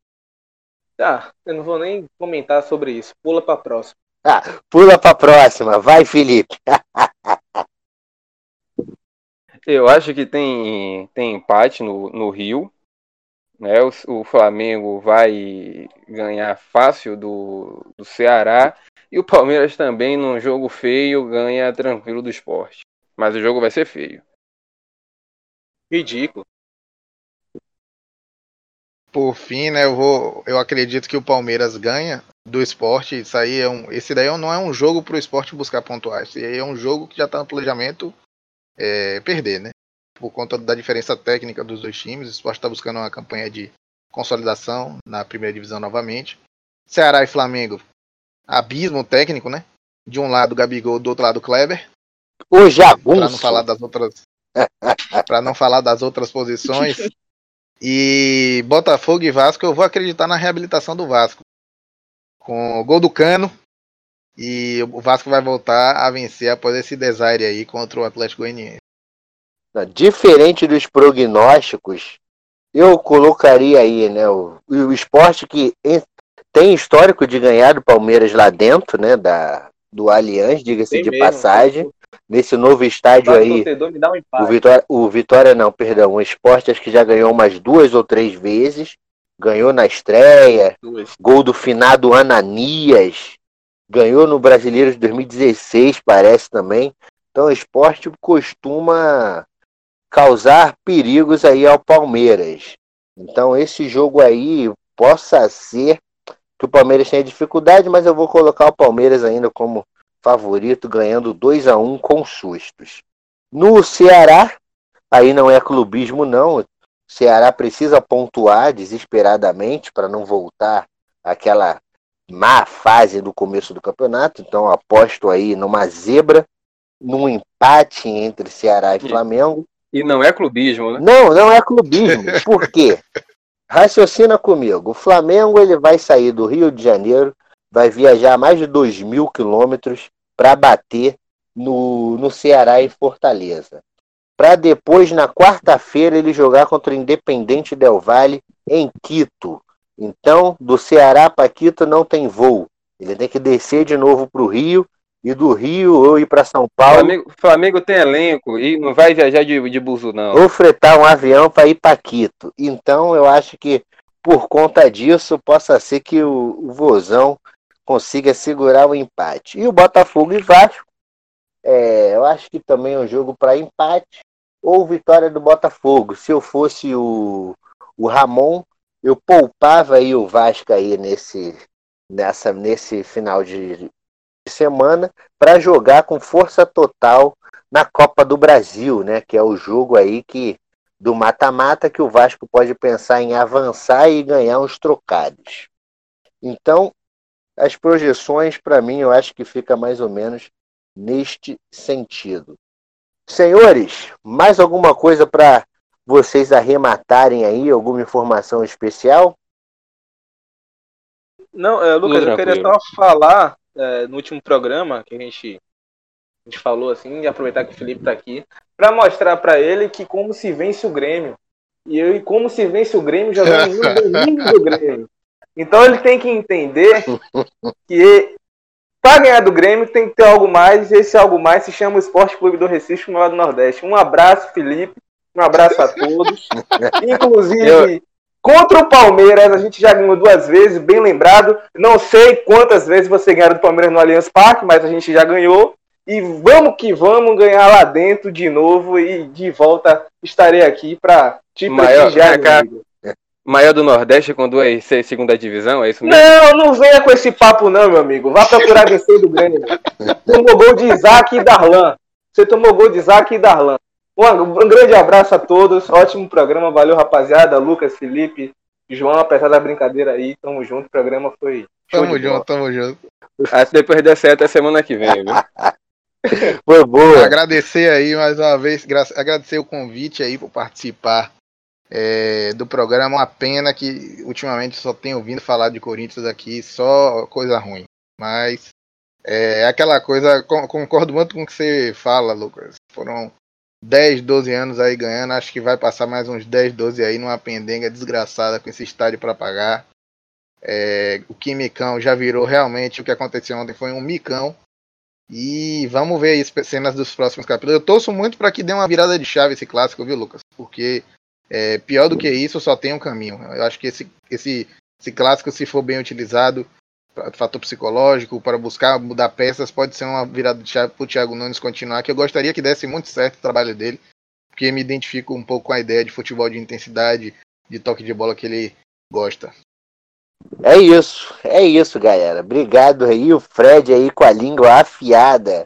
Tá, eu não vou nem comentar sobre isso. Pula para próxima. Pula para próxima. Vai, Felipe. Eu acho que tem, tem empate no, no Rio. Né? O, o Flamengo vai ganhar fácil do, do Ceará. E o Palmeiras também, num jogo feio, ganha tranquilo do esporte. Mas o jogo vai ser feio. Ridículo. Por fim, né, eu vou, eu acredito que o Palmeiras ganha do esporte. Isso aí é um, esse daí não é um jogo para o esporte buscar pontuar. Esse aí é um jogo que já está no planejamento é, perder, né? Por conta da diferença técnica dos dois times. O Sport está buscando uma campanha de consolidação na primeira divisão novamente. Ceará e Flamengo, abismo técnico, né? De um lado Gabigol, do outro lado Kleber. O jagunço. Para não falar das outras, para não falar das outras posições. E Botafogo e Vasco, eu vou acreditar na reabilitação do Vasco. Com o gol do Cano, e o Vasco vai voltar a vencer após esse desaire aí contra o Atlético Goianiense. Diferente dos prognósticos, eu colocaria aí, né? O, o esporte que tem histórico de ganhar do Palmeiras lá dentro, né? Da, do Allianz, diga-se de mesmo, passagem. Nesse novo estádio aí. Um o, Vitória, o Vitória, não, perdão. O esporte acho que já ganhou umas duas ou três vezes. Ganhou na estreia. Duas. Gol do finado Ananias. Ganhou no Brasileiro de 2016, parece também. Então o esporte costuma causar perigos aí ao Palmeiras. Então esse jogo aí possa ser que o Palmeiras tenha dificuldade, mas eu vou colocar o Palmeiras ainda como favorito, ganhando 2 a 1 com sustos. No Ceará, aí não é clubismo não, Ceará precisa pontuar desesperadamente para não voltar àquela má fase do começo do campeonato, então aposto aí numa zebra, num empate entre Ceará e Flamengo. E não é clubismo, né? Não, não é clubismo. Por quê? Raciocina comigo. O Flamengo ele vai sair do Rio de Janeiro, vai viajar mais de 2 mil quilômetros para bater no, no Ceará e Fortaleza. Para depois, na quarta-feira, ele jogar contra o Independente Del Valle em Quito. Então, do Ceará para Quito não tem voo. Ele tem que descer de novo para o Rio e do Rio ou ir para São Paulo. Flamengo, Flamengo tem elenco e não vai viajar de, de buzo, não. Ou fretar um avião para ir para Quito. Então eu acho que por conta disso possa ser que o, o Vozão consiga segurar o empate. E o Botafogo e Vasco, é, eu acho que também é um jogo para empate ou vitória do Botafogo. Se eu fosse o, o Ramon, eu poupava aí o Vasco aí nesse, nessa, nesse final de, semana para jogar com força total na Copa do Brasil, né? Que é o jogo aí que do mata-mata que o Vasco pode pensar em avançar e ganhar uns trocados. Então, as projeções para mim eu acho que fica mais ou menos neste sentido. Senhores, mais alguma coisa para vocês arrematarem aí, alguma informação especial? Não, é, Lucas, eu queria só falar é, no último programa que a gente, a gente falou assim, e aproveitar que o Felipe está aqui, para mostrar para ele que como se vence o Grêmio. E eu, como se vence o Grêmio jogando no domínio do Grêmio. Então ele tem que entender que para ganhar do Grêmio tem que ter algo mais, e esse algo mais se chama o Esporte Clube do Recife no do Nordeste. Um abraço, Felipe. Um abraço a todos. Inclusive, eu... Contra o Palmeiras, a gente já ganhou duas vezes, bem lembrado. Não sei quantas vezes você ganhou do Palmeiras no Allianz Parque, mas a gente já ganhou. E vamos que vamos ganhar lá dentro de novo e de volta estarei aqui para te maior, prestigiar. Maior do Nordeste com duas segunda divisão, é isso mesmo? Não, não venha com esse papo não, meu amigo. Vá procurar vencer do Grêmio. Tomou gol de Isaac e Darlan. Você tomou gol de Isaac e Darlan. Um, grande abraço a todos, ótimo programa, valeu rapaziada, Lucas, Felipe, João, apesar da brincadeira aí, tamo junto, o programa foi. Tamo junto, tamo junto. Até depois der certo, até semana que vem, viu? foi boa. Agradecer aí mais uma vez, agradecer o convite aí por participar é, do programa. Uma pena que ultimamente só tenho ouvido falar de Corinthians aqui, só coisa ruim. Mas é aquela coisa, concordo muito com o que você fala, Lucas. Foram 10, 12 anos aí ganhando. Acho que vai passar mais uns 10, 12 aí numa pendenga desgraçada com esse estádio para pagar. É, o Quimicão já virou realmente o que aconteceu ontem foi um micão. E vamos ver aí cenas dos próximos capítulos. Eu torço muito para que dê uma virada de chave esse clássico, viu, Lucas? Porque é, pior do que isso, só tem um caminho. Eu acho que esse, esse, esse clássico, se for bem utilizado, fator psicológico, para buscar mudar peças, pode ser uma virada de chave para o Thiago Nunes continuar, que eu gostaria que desse muito certo o trabalho dele, porque me identifico um pouco com a ideia de futebol de intensidade, de toque de bola que ele gosta. É isso, é isso, galera. Obrigado aí, o Fred aí com a língua afiada.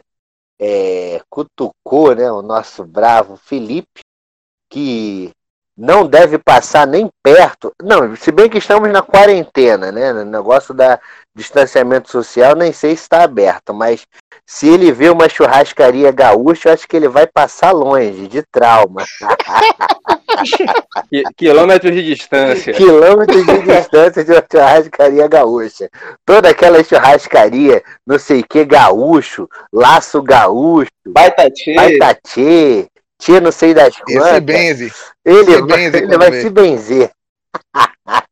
É, cutucou, né, o nosso bravo Felipe, que não deve passar nem perto. Não, se bem que estamos na quarentena, né? No negócio da distanciamento social, nem sei se está aberto, mas se ele vê uma churrascaria gaúcha, acho que ele vai passar longe, de trauma. Quilômetros de distância. Quilômetros de distância de uma churrascaria gaúcha. Toda aquela churrascaria, não sei que, gaúcho, laço gaúcho, Baitatê, Baitatê tia não sei das quantas. benze. Ele, se vai, benze ele quando vai vê. se benzer.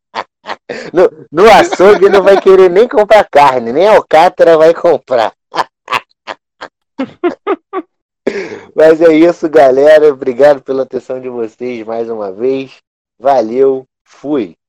No, no açougue não vai querer nem comprar carne, nem alcatra vai comprar. Mas é isso, galera. Obrigado pela atenção de vocês mais uma vez. Valeu, fui.